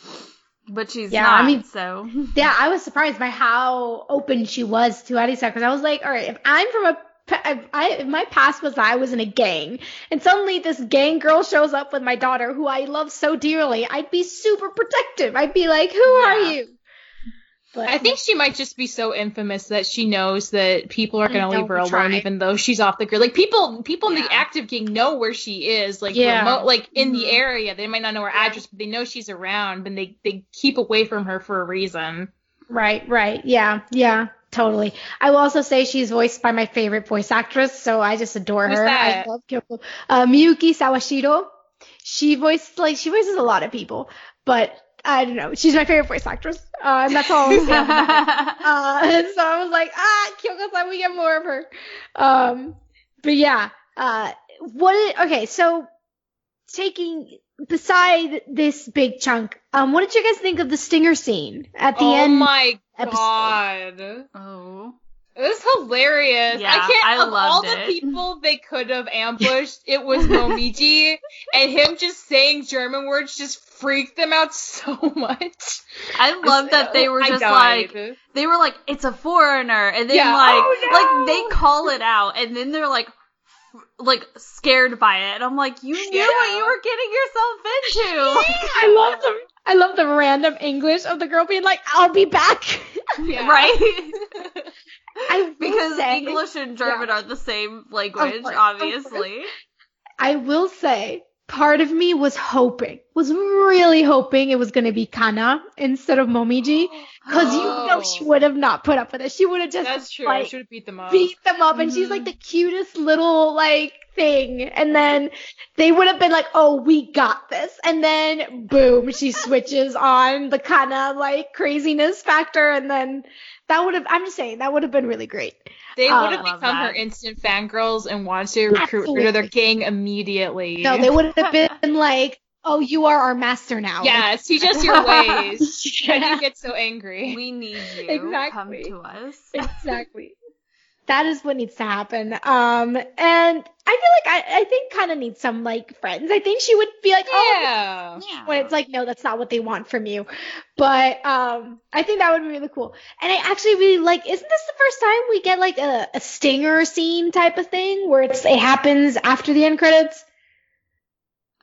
Speaker 3: but she's
Speaker 1: Yeah,
Speaker 3: not
Speaker 1: I mean-
Speaker 3: so.
Speaker 1: Yeah, I was surprised by how open she was to Arisa because I was like, all right, if I'm from a if I my past was that I was in a gang and suddenly this gang girl shows up with my daughter who I love so dearly, I'd be super protective. I'd be like, who are you? But
Speaker 2: I think she might just be so infamous that she knows that people are going to leave her alone, even though she's off the grid. Like people, people in the active gang know where she is, like
Speaker 1: Yeah.
Speaker 2: remote, like in the
Speaker 3: Mhm.
Speaker 2: area. They might not know her
Speaker 1: Yeah.
Speaker 2: address, but they know she's around, and they they keep away from her for a reason.
Speaker 1: Right, right. Yeah, yeah. Totally. I will also say she's voiced by my favorite voice actress, so I just adore
Speaker 2: Who's
Speaker 1: her.
Speaker 2: that?
Speaker 1: I love Kyoko. Uh, Miyuki Sawashiro. She voiced like she voices a lot of people, but I don't know. She's my favorite voice actress, uh, and that's all I'll say. about her. uh, and so I was like, ah, Kyoko-san, we get more of her. Um, but yeah, uh, what? Did, okay, so taking beside this big chunk, um, what did you guys think of the stinger scene at the
Speaker 2: oh
Speaker 1: end?
Speaker 2: Oh my
Speaker 1: episode.
Speaker 2: god.
Speaker 3: oh.
Speaker 2: It was hilarious.
Speaker 3: Yeah,
Speaker 2: I can't.
Speaker 3: I
Speaker 2: of all
Speaker 3: loved
Speaker 2: the people they could have ambushed, it was Momiji, and him just saying German words just freaked them out so much.
Speaker 3: I love that they oh
Speaker 2: were
Speaker 3: just like they were like it's a foreigner and then
Speaker 2: Yeah.
Speaker 3: like
Speaker 2: Oh,
Speaker 3: like they call it out and then they're like like scared by it and I'm like you knew what you were getting yourself into.
Speaker 1: I love the I love the random English of the girl being like, "I'll be back."
Speaker 2: Yeah.
Speaker 3: Right? Because
Speaker 1: say,
Speaker 3: English and German are the same language,
Speaker 1: course,
Speaker 3: obviously.
Speaker 1: I will say, part of me was hoping, was really hoping it was going to be Kana instead of Momiji, because you know
Speaker 2: Oh.
Speaker 1: she would have not put up with it. She would have just
Speaker 2: That's true.
Speaker 1: Like
Speaker 2: beat them up.
Speaker 1: beat them up, and she's
Speaker 3: Mhm.
Speaker 1: like the cutest little like thing, and then they would have been like, "Oh, we got this," and then boom, she switches on the Kana like craziness factor, and then. That would have, I'm just saying, that would have been really great.
Speaker 2: They
Speaker 1: Oh,
Speaker 2: would have
Speaker 3: I love
Speaker 2: become her
Speaker 3: that.
Speaker 2: instant fangirls and wanted to recruit her to their
Speaker 1: Absolutely.
Speaker 2: gang immediately.
Speaker 1: No, they would have been like, oh, you are our master now.
Speaker 2: Yes, teach us your ways. Why do
Speaker 1: Yeah,
Speaker 2: you get so angry?
Speaker 3: We need you.
Speaker 1: Exactly.
Speaker 3: Come to us.
Speaker 1: exactly. That is what needs to happen. Um, and I feel like I, I think kind of needs some like friends. I think she would be like, oh,
Speaker 2: Yeah.
Speaker 3: Yeah.
Speaker 1: when it's like, no, that's not what they want from you. But um, I think that would be really cool. And I actually really like. Isn't this the first time we get like a, a stinger scene type of thing where it's it happens after the end credits?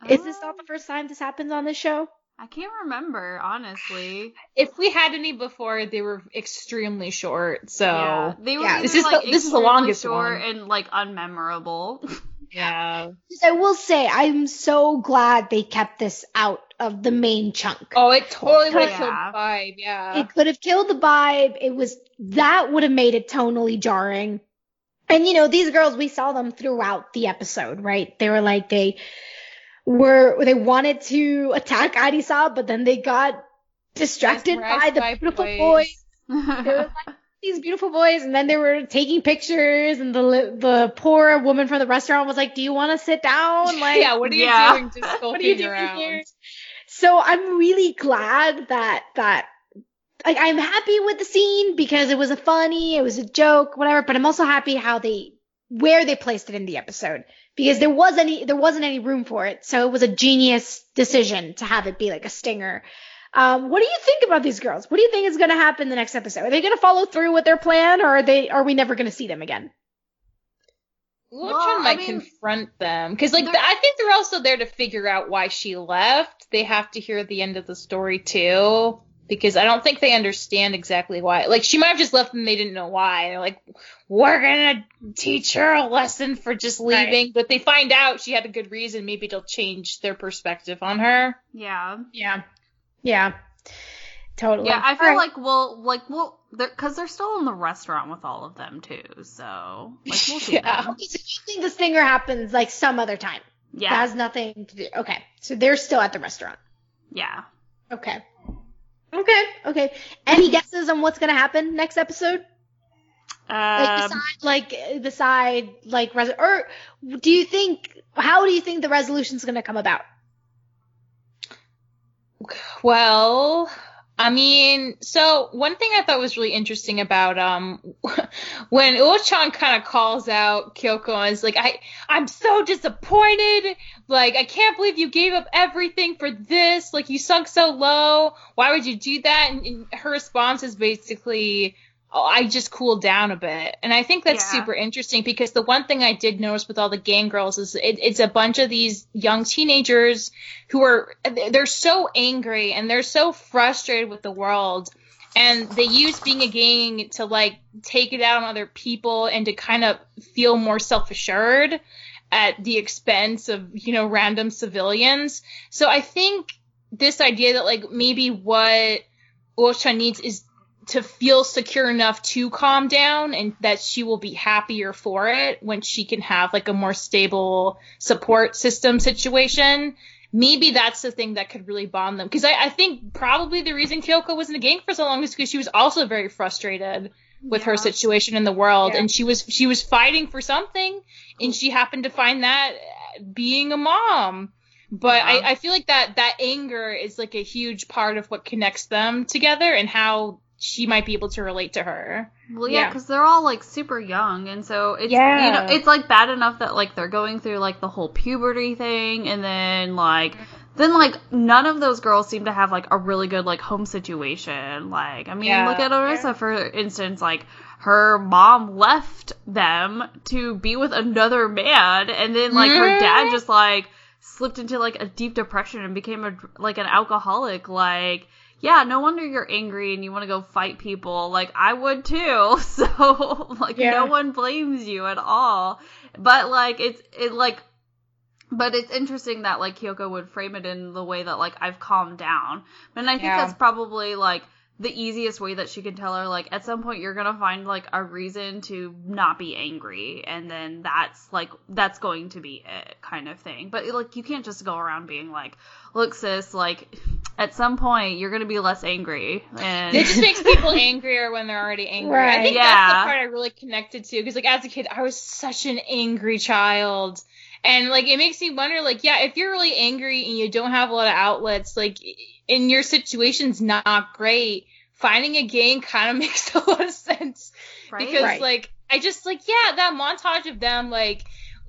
Speaker 1: Is this not the first time this happens on this show?
Speaker 3: I can't remember, honestly.
Speaker 2: If we had any before, they were extremely short. So
Speaker 3: yeah, they were
Speaker 1: yeah.
Speaker 2: This is the-
Speaker 3: like
Speaker 2: this is the
Speaker 3: extremely
Speaker 2: longest
Speaker 3: short
Speaker 2: one.
Speaker 3: and like unmemorable.
Speaker 2: yeah.
Speaker 1: I will say I'm so glad they kept this out of the main chunk.
Speaker 2: Oh, it totally oh, would have
Speaker 3: Yeah.
Speaker 2: killed the vibe. Yeah.
Speaker 1: It could have killed the vibe. It was that would have made it tonally jarring. And you know, these girls we saw them throughout the episode, right? They were like they were they wanted to attack Arisa, but then they got distracted by the
Speaker 2: by
Speaker 1: beautiful
Speaker 2: boys.
Speaker 1: boys. They were like these beautiful boys, and then they were taking pictures, and the the poor woman from the restaurant was like, "Do you want to sit down?" Like,
Speaker 2: yeah. What are you
Speaker 3: Yeah.
Speaker 2: doing? Just
Speaker 1: what are you doing
Speaker 2: around.
Speaker 1: here? So I'm really glad that that like I'm happy with the scene because it was a funny, it was a joke, whatever. But I'm also happy how they where they placed it in the episode because there was any there wasn't any room for it. So it was a genius decision to have it be like a stinger. Um, what do you think about these girls? What do you think is going to happen the next episode? Are they going to follow through with their plan, or are they are we never going to see them again?
Speaker 2: Which
Speaker 3: Well,
Speaker 2: one
Speaker 3: I
Speaker 2: might
Speaker 3: mean,
Speaker 2: confront them? Because like
Speaker 3: they're-
Speaker 2: I think they're also there to figure out why she left. They have to hear the end of the story too. Because I don't think they understand exactly why. Like she might have just left and they didn't know why. They're like, we're gonna teach her a lesson for just
Speaker 1: Right.
Speaker 2: leaving. But they find out she had a good reason. Maybe it'll change their perspective on her.
Speaker 3: yeah.
Speaker 1: Yeah, yeah, totally.
Speaker 3: Yeah, I feel
Speaker 1: All right.
Speaker 3: like we'll like we'll they're because they're still in the restaurant with all of them too. So like we'll see
Speaker 2: Yeah.
Speaker 3: them.
Speaker 1: Okay, so you think the stinger happens like some other time?
Speaker 3: Yeah,
Speaker 1: That has nothing to do. Okay, so they're still at the restaurant.
Speaker 3: yeah.
Speaker 1: Okay. Okay. Okay. Any guesses on what's gonna happen next episode? Like
Speaker 3: Um,
Speaker 1: beside, like uh, beside, like res- or do you think? How do you think the resolution is gonna come about?
Speaker 2: Well, I mean, so one thing I thought was really interesting about um when Uo-chan kind of calls out Kyoko and is like, I I'm so disappointed. Like, I can't believe you gave up everything for this. Like, you sunk so low. Why would you do that? And, and her response is basically, I just cooled down a bit. And I think that's
Speaker 3: Yeah.
Speaker 2: super interesting because the one thing I did notice with all the gang girls is it, it's a bunch of these young teenagers who are they're so angry and they're so frustrated with the world and they use being a gang to like take it out on other people and to kind of feel more self-assured at the expense of you know random civilians so i think this idea that like maybe what Uo-chan needs is to feel secure enough to calm down and that she will be happier for it when she can have like a more stable support system situation maybe that's the thing that could really bond them because I, I, think probably the reason kyoko was in the gang for so long is because she was also very frustrated with yeah. her situation in the world yeah. and she was she was fighting for something and she happened to find that being a mom but yeah. I, I feel like that that anger is like a huge part of what connects them together and how she might be able to relate to her.
Speaker 3: Well, yeah, because yeah. they're all like super young, and so it's yeah. you know it's like bad enough that like they're going through like the whole puberty thing, and then like then like none of those girls seem to have like a really good like home situation. Like I mean, yeah. look at Arisa yeah. for instance, like her mom left them to be with another man, and then like mm-hmm. her dad just like slipped into like a deep depression and became a like an alcoholic. Like yeah, no wonder you're angry and you want to go fight people. Like I would too. So like yeah. no one blames you at all. But like it's it like but it's interesting that like Kyoko would frame it in the way that like I've calmed down. And I think yeah. that's probably like the easiest way that she can tell her like at some point you're gonna find like a reason to not be angry and then that's like that's going to be it kind of thing but like you can't just go around being like look sis like at some point you're gonna be less angry and
Speaker 2: it just makes people angrier when they're already angry right. i think yeah. that's the part i really connected to because like as a kid i was such an angry child and like it makes me wonder like yeah if you're really angry and you don't have a lot of outlets like and your situation's not great finding a gang kind of makes a lot of sense right? because right. like i just like yeah that montage of them like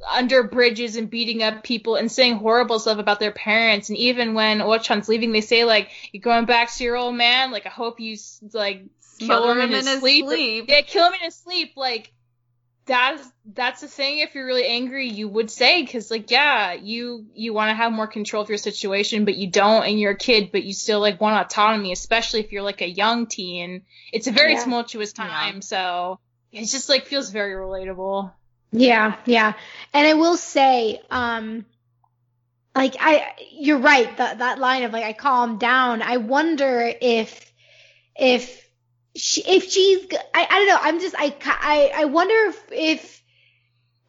Speaker 2: under bridges and beating up people and saying horrible stuff about their parents and even when Uo-chan's leaving they say like you're going back to your old man like i hope you like kill him, him in, his, sleep. his sleep yeah kill him in his sleep like that's that's the thing. If you're really angry you would say because like yeah you you want to have more control of your situation but you don't and you're a kid but you still like want autonomy especially if you're like a young teen. It's a very yeah. tumultuous time yeah. so it just like feels very relatable.
Speaker 1: Yeah yeah. And i will say um like i you're right that that line of like i calm down. I wonder if if she, if she's, I, I don't know. I'm just, I, I, I wonder if, if,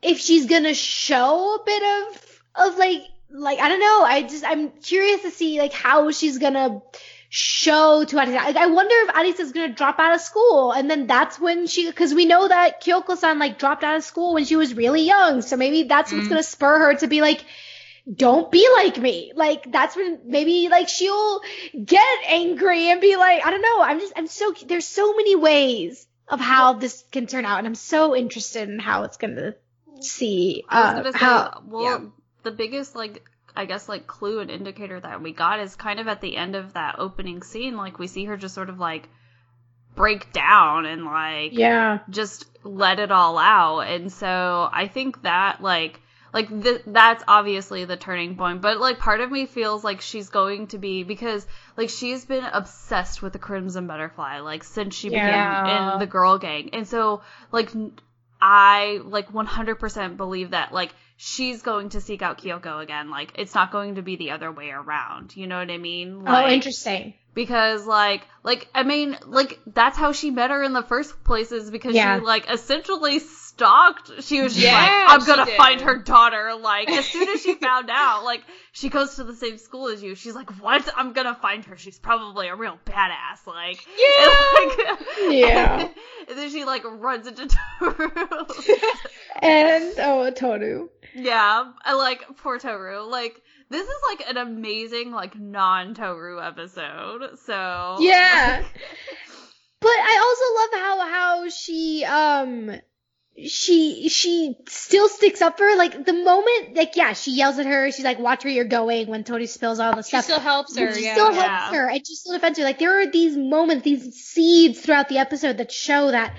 Speaker 1: if she's gonna show a bit of, of like, like, I don't know. I just, I'm curious to see like how she's gonna show to Arisa. Like, I wonder if Arisa's gonna drop out of school and then that's when she, cause we know that Kyoko-san like dropped out of school when she was really young. So maybe that's what's mm. gonna spur her to be like, don't be like me. Like that's when maybe like she'll get angry and be like, I don't know. I'm just, I'm so, there's so many ways of how this can turn out. And I'm so interested in how it's going to see, uh, say, how,
Speaker 3: well, yeah. the biggest like, I guess like clue and indicator that we got is kind of at the end of that opening scene. Like we see her just sort of like break down and like,
Speaker 1: yeah,
Speaker 3: just let it all out. And so I think that like, like th- that's obviously the turning point but like part of me feels like she's going to be because like she's been obsessed with the crimson butterfly like since she yeah. began in the girl gang. And so like i like 100% believe that like she's going to seek out kyoko again. Like it's not going to be the other way around. You know what i mean?
Speaker 1: Oh, like, oh interesting.
Speaker 3: because like like i mean like that's how she met her in the first place is because yeah. she like essentially stalked. She was just yeah, like, I'm gonna find her daughter. Like, as soon as she found out, like, she goes to the same school as you. She's like, what? I'm gonna find her. She's probably a real badass. Like,
Speaker 1: yeah. And, like, yeah.
Speaker 3: And, and, then she, like, runs into
Speaker 1: Toru. and, oh, Toru.
Speaker 3: Yeah. I like, poor Toru. Like, this is like an amazing, like, non Toru episode. So.
Speaker 1: Yeah. But I also love how how she um she she still sticks up for her. Like the moment, like yeah, she yells at her. She's like, "Watch where you're going." When Tony spills all the stuff,
Speaker 2: she still helps her.
Speaker 1: She
Speaker 2: yeah.
Speaker 1: still helps yeah. her, and she still defends her. Like there are these moments, these seeds throughout the episode that show that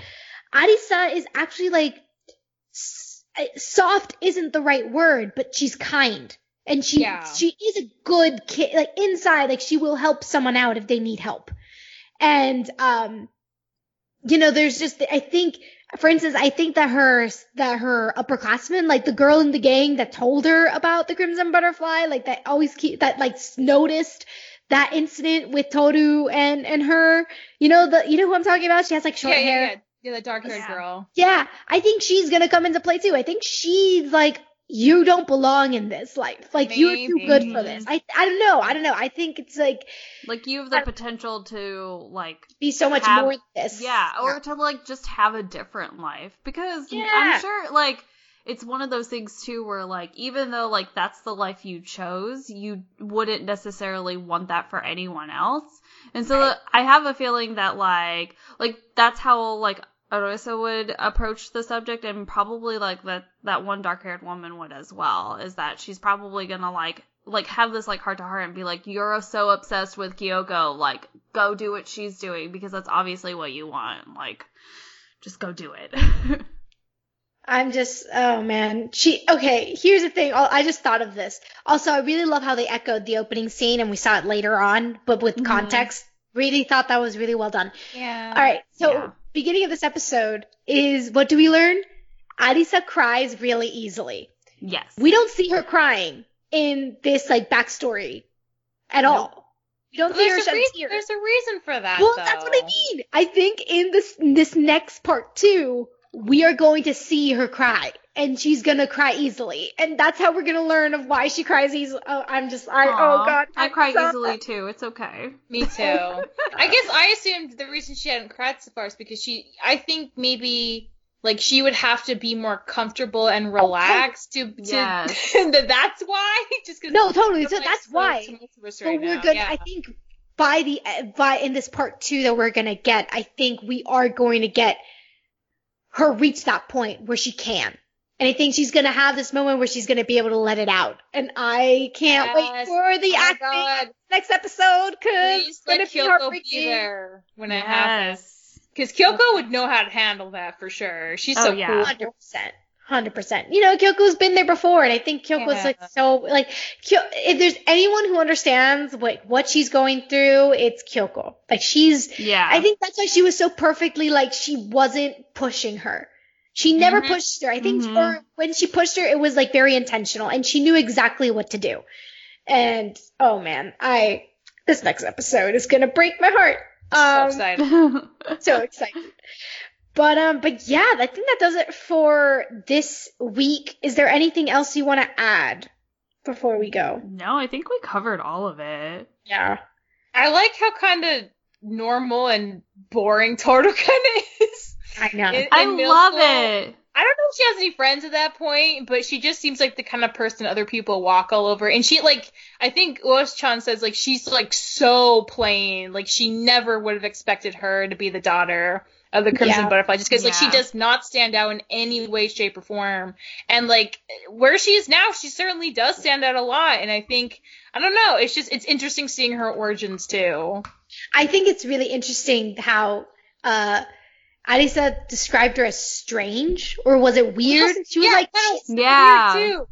Speaker 1: Arisa is actually like soft. Isn't the right word, but she's kind, and she yeah. she is a good kid. Like inside, like she will help someone out if they need help, and um, you know, there's just I think for instance, I think that her that her upperclassmen, like the girl in the gang that told her about the Crimson Butterfly, like that always keep that like noticed that incident with Toru and and her. You know the you know who I'm talking about? She has like short
Speaker 2: yeah,
Speaker 1: hair.
Speaker 2: yeah, yeah, yeah, the dark haired
Speaker 3: Yeah.
Speaker 2: girl.
Speaker 1: Yeah, I think she's gonna come into play too. I think she's like, you don't belong in this life. Like you're too good for this. I I don't know. I don't know. I think it's like
Speaker 3: Like you have the potential to like
Speaker 1: be so much
Speaker 3: Have-
Speaker 1: more than this.
Speaker 3: yeah, or to like just have a different life because
Speaker 1: Yeah.
Speaker 3: I'm sure like it's one of those things too where like even though like that's the life you chose, you wouldn't necessarily want that for anyone else. And so
Speaker 1: Right.
Speaker 3: I have a feeling that like like that's how like Arisa would approach the subject and probably like that that one dark-haired woman would as well is that she's probably going to like like have this like heart to heart and be like you're so obsessed with Kyoko like go do what she's doing because that's obviously what you want like just go do it
Speaker 1: I'm just, oh man. She, okay, here's the thing. I I just thought of this. Also, I really love how they echoed the opening scene and we saw it later on, but with
Speaker 3: Mhm.
Speaker 1: context. Really thought that was really well done.
Speaker 2: Yeah.
Speaker 1: All right, so
Speaker 3: Yeah.
Speaker 1: beginning of this episode is what do we learn? Arisa cries really easily.
Speaker 3: yes
Speaker 1: We don't see her crying in this like backstory at
Speaker 3: Nope.
Speaker 1: all. We don't
Speaker 2: Well,
Speaker 1: see her
Speaker 2: there's, a
Speaker 1: shed
Speaker 2: reason,
Speaker 1: tears.
Speaker 2: there's a reason for that.
Speaker 1: Well,
Speaker 2: though.
Speaker 1: that's what I mean. I think in this this next part two, we are going to see her cry, and she's gonna cry easily, and that's how we're gonna learn of why she cries easily. Oh, uh, I'm just, I, oh,
Speaker 3: Aw,
Speaker 1: oh god,
Speaker 3: I cry
Speaker 1: so-
Speaker 3: easily too it's okay
Speaker 2: Me too. I guess I assumed the reason she hadn't cried so far is because she. I think maybe like she would have to be more comfortable and relaxed to. to
Speaker 3: Yes.
Speaker 2: that that's why. Just because.
Speaker 1: No, totally. So that's why.
Speaker 2: But
Speaker 1: But we're gonna. I think by the eh, by in this part two that we're gonna get, I think we are going to get her reach that point where she can. And I think she's gonna have this moment where she's gonna be able to let it out. And I can't wait for the
Speaker 2: Oh
Speaker 1: acting
Speaker 2: God.
Speaker 1: next episode because
Speaker 2: Please
Speaker 1: it's
Speaker 2: let
Speaker 1: gonna be
Speaker 2: Kyoko be there when it happens.
Speaker 3: Yes
Speaker 2: Because Kyoko would know how to handle that for sure. She's
Speaker 3: Oh,
Speaker 2: so
Speaker 3: yeah.
Speaker 2: cool.
Speaker 1: Hundred percent. Hundred percent. You know, Kyoko's been there before, and I think Kyoko's
Speaker 2: Yeah.
Speaker 1: like so like Kyo- if there's anyone who understands what what she's going through, it's Kyoko. Like she's
Speaker 3: yeah
Speaker 1: I think that's why she was so perfectly like she wasn't pushing her. She never
Speaker 2: Mhm.
Speaker 1: pushed her. I think
Speaker 3: Mhm.
Speaker 1: for when she pushed her, it was like very intentional, and she knew exactly what to do. And oh man, I this next episode is gonna break my heart.
Speaker 2: So
Speaker 1: Um,
Speaker 2: excited.
Speaker 1: so excited. But um, but yeah, I think that does it for this week. Is there anything else you want to add before we go?
Speaker 3: no I think we covered all of it
Speaker 1: Yeah.
Speaker 2: I like how kind of normal and boring Toru kind of is.
Speaker 1: I know.
Speaker 2: In-
Speaker 3: I
Speaker 2: in middle
Speaker 3: love
Speaker 2: school.
Speaker 3: it
Speaker 2: I don't know if she has any friends at that point, but she just seems like the kind of person other people walk all over. And she like, I think Uo-chan says like she's like so plain, like she never would have expected her to be the daughter of the Crimson
Speaker 1: Yeah.
Speaker 2: Butterfly, just because like she does not stand out in any way, shape, or form. And like where she is now, she certainly does stand out a lot. And I think I don't know, it's just it's interesting seeing her origins too.
Speaker 1: I think it's really interesting how uh Arisa described her as strange, or was it weird? She was
Speaker 2: Yeah,
Speaker 1: like, she's,
Speaker 3: Yeah.
Speaker 2: weird, too.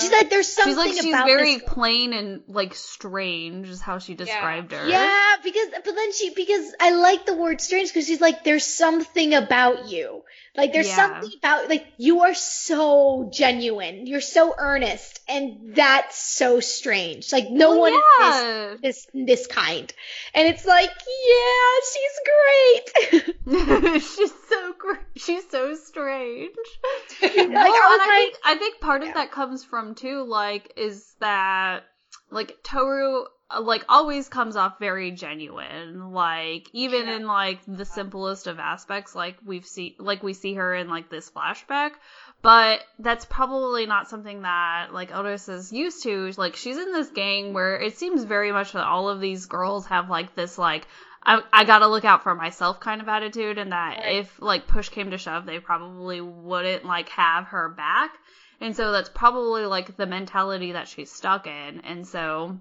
Speaker 1: she's like, there's something
Speaker 3: she's like she's
Speaker 1: about
Speaker 3: very
Speaker 1: this.
Speaker 3: plain and like strange is how she described her
Speaker 1: Yeah, because but then she because I like the word strange because she's like, there's something about you. Like there's
Speaker 3: Yeah.
Speaker 1: something about like you are so genuine, you're so earnest, and that's so strange. Like no
Speaker 3: Well,
Speaker 1: one is this this this kind, and it's like, yeah, she's great.
Speaker 3: she's so great. She's so strange.
Speaker 1: like,
Speaker 3: well,
Speaker 1: I
Speaker 3: and I
Speaker 1: like,
Speaker 3: think I think part of that comes from too, like, is that like Toru Uh, like always comes off very genuine. Like even
Speaker 2: Yeah.
Speaker 3: in like the simplest of aspects, like we've see like we see her in like this flashback. But that's probably not something that like Otis is used to. Like she's in this gang where it seems very much that all of these girls have like this like I, I gotta look out for myself kind of attitude and that
Speaker 2: Right.
Speaker 3: if like push came to shove they probably wouldn't like have her back and so that's probably like the mentality that she's stuck in and so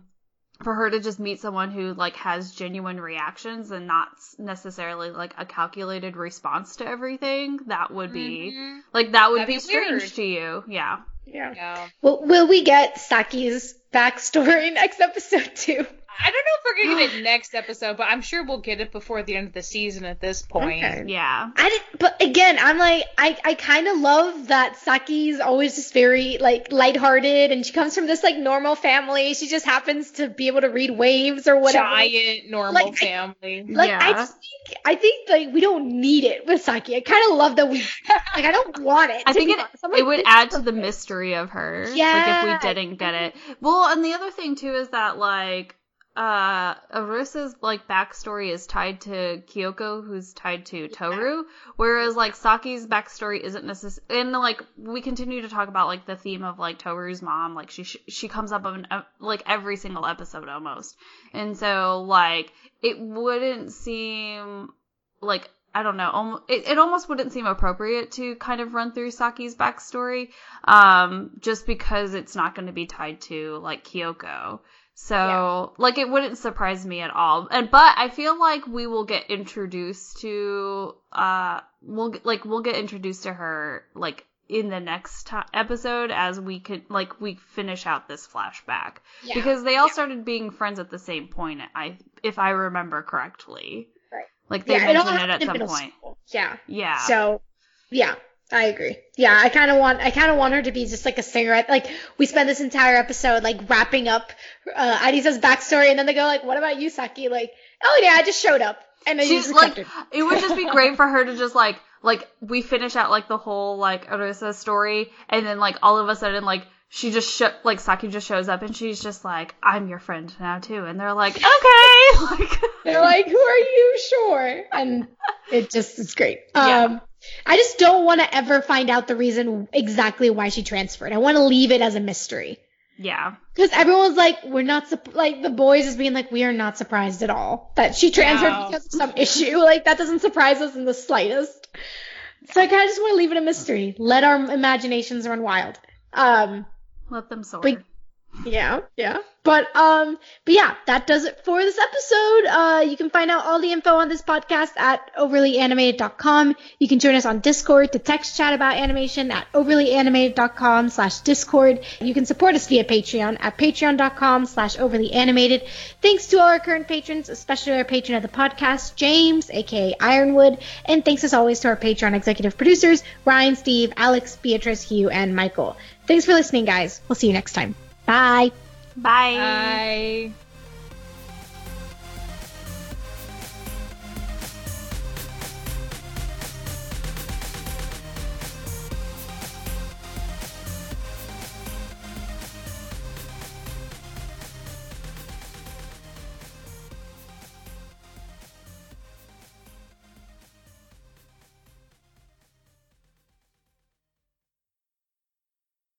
Speaker 3: for her to just meet someone who like has genuine reactions and not necessarily like a calculated response to everything that would be
Speaker 2: Mhm.
Speaker 3: like that would
Speaker 2: That'd
Speaker 3: be
Speaker 2: be
Speaker 3: strange
Speaker 2: weird.
Speaker 3: to you yeah
Speaker 1: yeah.
Speaker 2: Yeah.
Speaker 1: Well, will we get Saki's backstory next episode too?
Speaker 2: I don't know if we're gonna get it next episode, but I'm sure we'll get it before the end of the season at this point.
Speaker 1: Okay.
Speaker 3: Yeah.
Speaker 1: I did, but again, I'm like, I, I kind of love that Saki's always just very like lighthearted, and she comes from this like normal family. She just happens to be able to read waves or whatever.
Speaker 2: Giant normal
Speaker 1: Like, I-
Speaker 2: family.
Speaker 1: Like I
Speaker 3: Yeah.
Speaker 1: just think, I think like we don't need it with Saki. I kind of love that we like. I don't want it.
Speaker 3: I
Speaker 1: to
Speaker 3: think
Speaker 1: be
Speaker 3: it
Speaker 1: honest.
Speaker 3: It would add to the mystery of her.
Speaker 1: Yeah.
Speaker 3: Like if we didn't get it. Well, and the other thing too is that like uh Arisa's like backstory is tied to Kyoko, who's tied to Toru, whereas like Saki's backstory isn't necessarily. And like we continue to talk about like the theme of like Toru's mom, like she she comes up in uh, like every single episode almost, and so like it wouldn't seem like I don't know. almo- It, it almost wouldn't seem appropriate to kind of run through Saki's backstory, um, just because it's not going to be tied to like Kyoko. So, like, it wouldn't surprise me at all. And but I feel like we will get introduced to, uh, we'll get, like we'll get introduced to her like in the next episode as we could like we finish out this flashback
Speaker 1: Yeah.
Speaker 3: because they all
Speaker 1: Yeah.
Speaker 3: started being friends at the same point. I if I remember correctly.
Speaker 1: Right.
Speaker 3: Like they
Speaker 1: yeah,
Speaker 3: mentioned it at some point.
Speaker 1: school. Yeah.
Speaker 3: Yeah.
Speaker 1: So, yeah, I agree. Yeah, I kind of want, I kind of want her to be just like a cigarette. Like we spend this entire episode like wrapping up uh, Arisa's backstory, and then they go like, "What about you, Saki?" Like, "Oh yeah, I just showed up." And then
Speaker 3: She's like, it would just be great for her to just like, like we finish out like the whole like Arisa story, and then like all of a sudden like she just sh- like Saki just shows up and she's just like, I'm your friend now too, and they're like, okay, like
Speaker 1: They're like, "Who are you?" Sure, and it just is great.
Speaker 3: Yeah.
Speaker 1: Um, I just don't want to ever find out the reason exactly why she transferred. I want to leave it as a mystery.
Speaker 3: yeah,
Speaker 1: Because everyone's like, we're not, sup- like, the boys is being like, we are not surprised at all that she transferred
Speaker 2: No.
Speaker 1: because of some issue. Like, that doesn't surprise us in the slightest. So I kind of just want to leave it a mystery. Let our imaginations run wild. Um,
Speaker 3: let them soar.
Speaker 1: But- yeah, yeah. But, um, but yeah, that does it for this episode. Uh, you can find out all the info on this podcast at overlyanimated.com. You can join us on Discord to text chat about animation at overlyanimated.com slash Discord. You can support us via Patreon at patreon.com slash overlyanimated. Thanks to all our current patrons, especially our patron of the podcast, James, aka Ironwood. And thanks as always to our Patreon executive producers, Ryan, Steve, Alex, Beatrice, Hugh, and Michael. Thanks for listening, guys. We'll see you next time. Bye.
Speaker 3: Bye.
Speaker 2: Bye.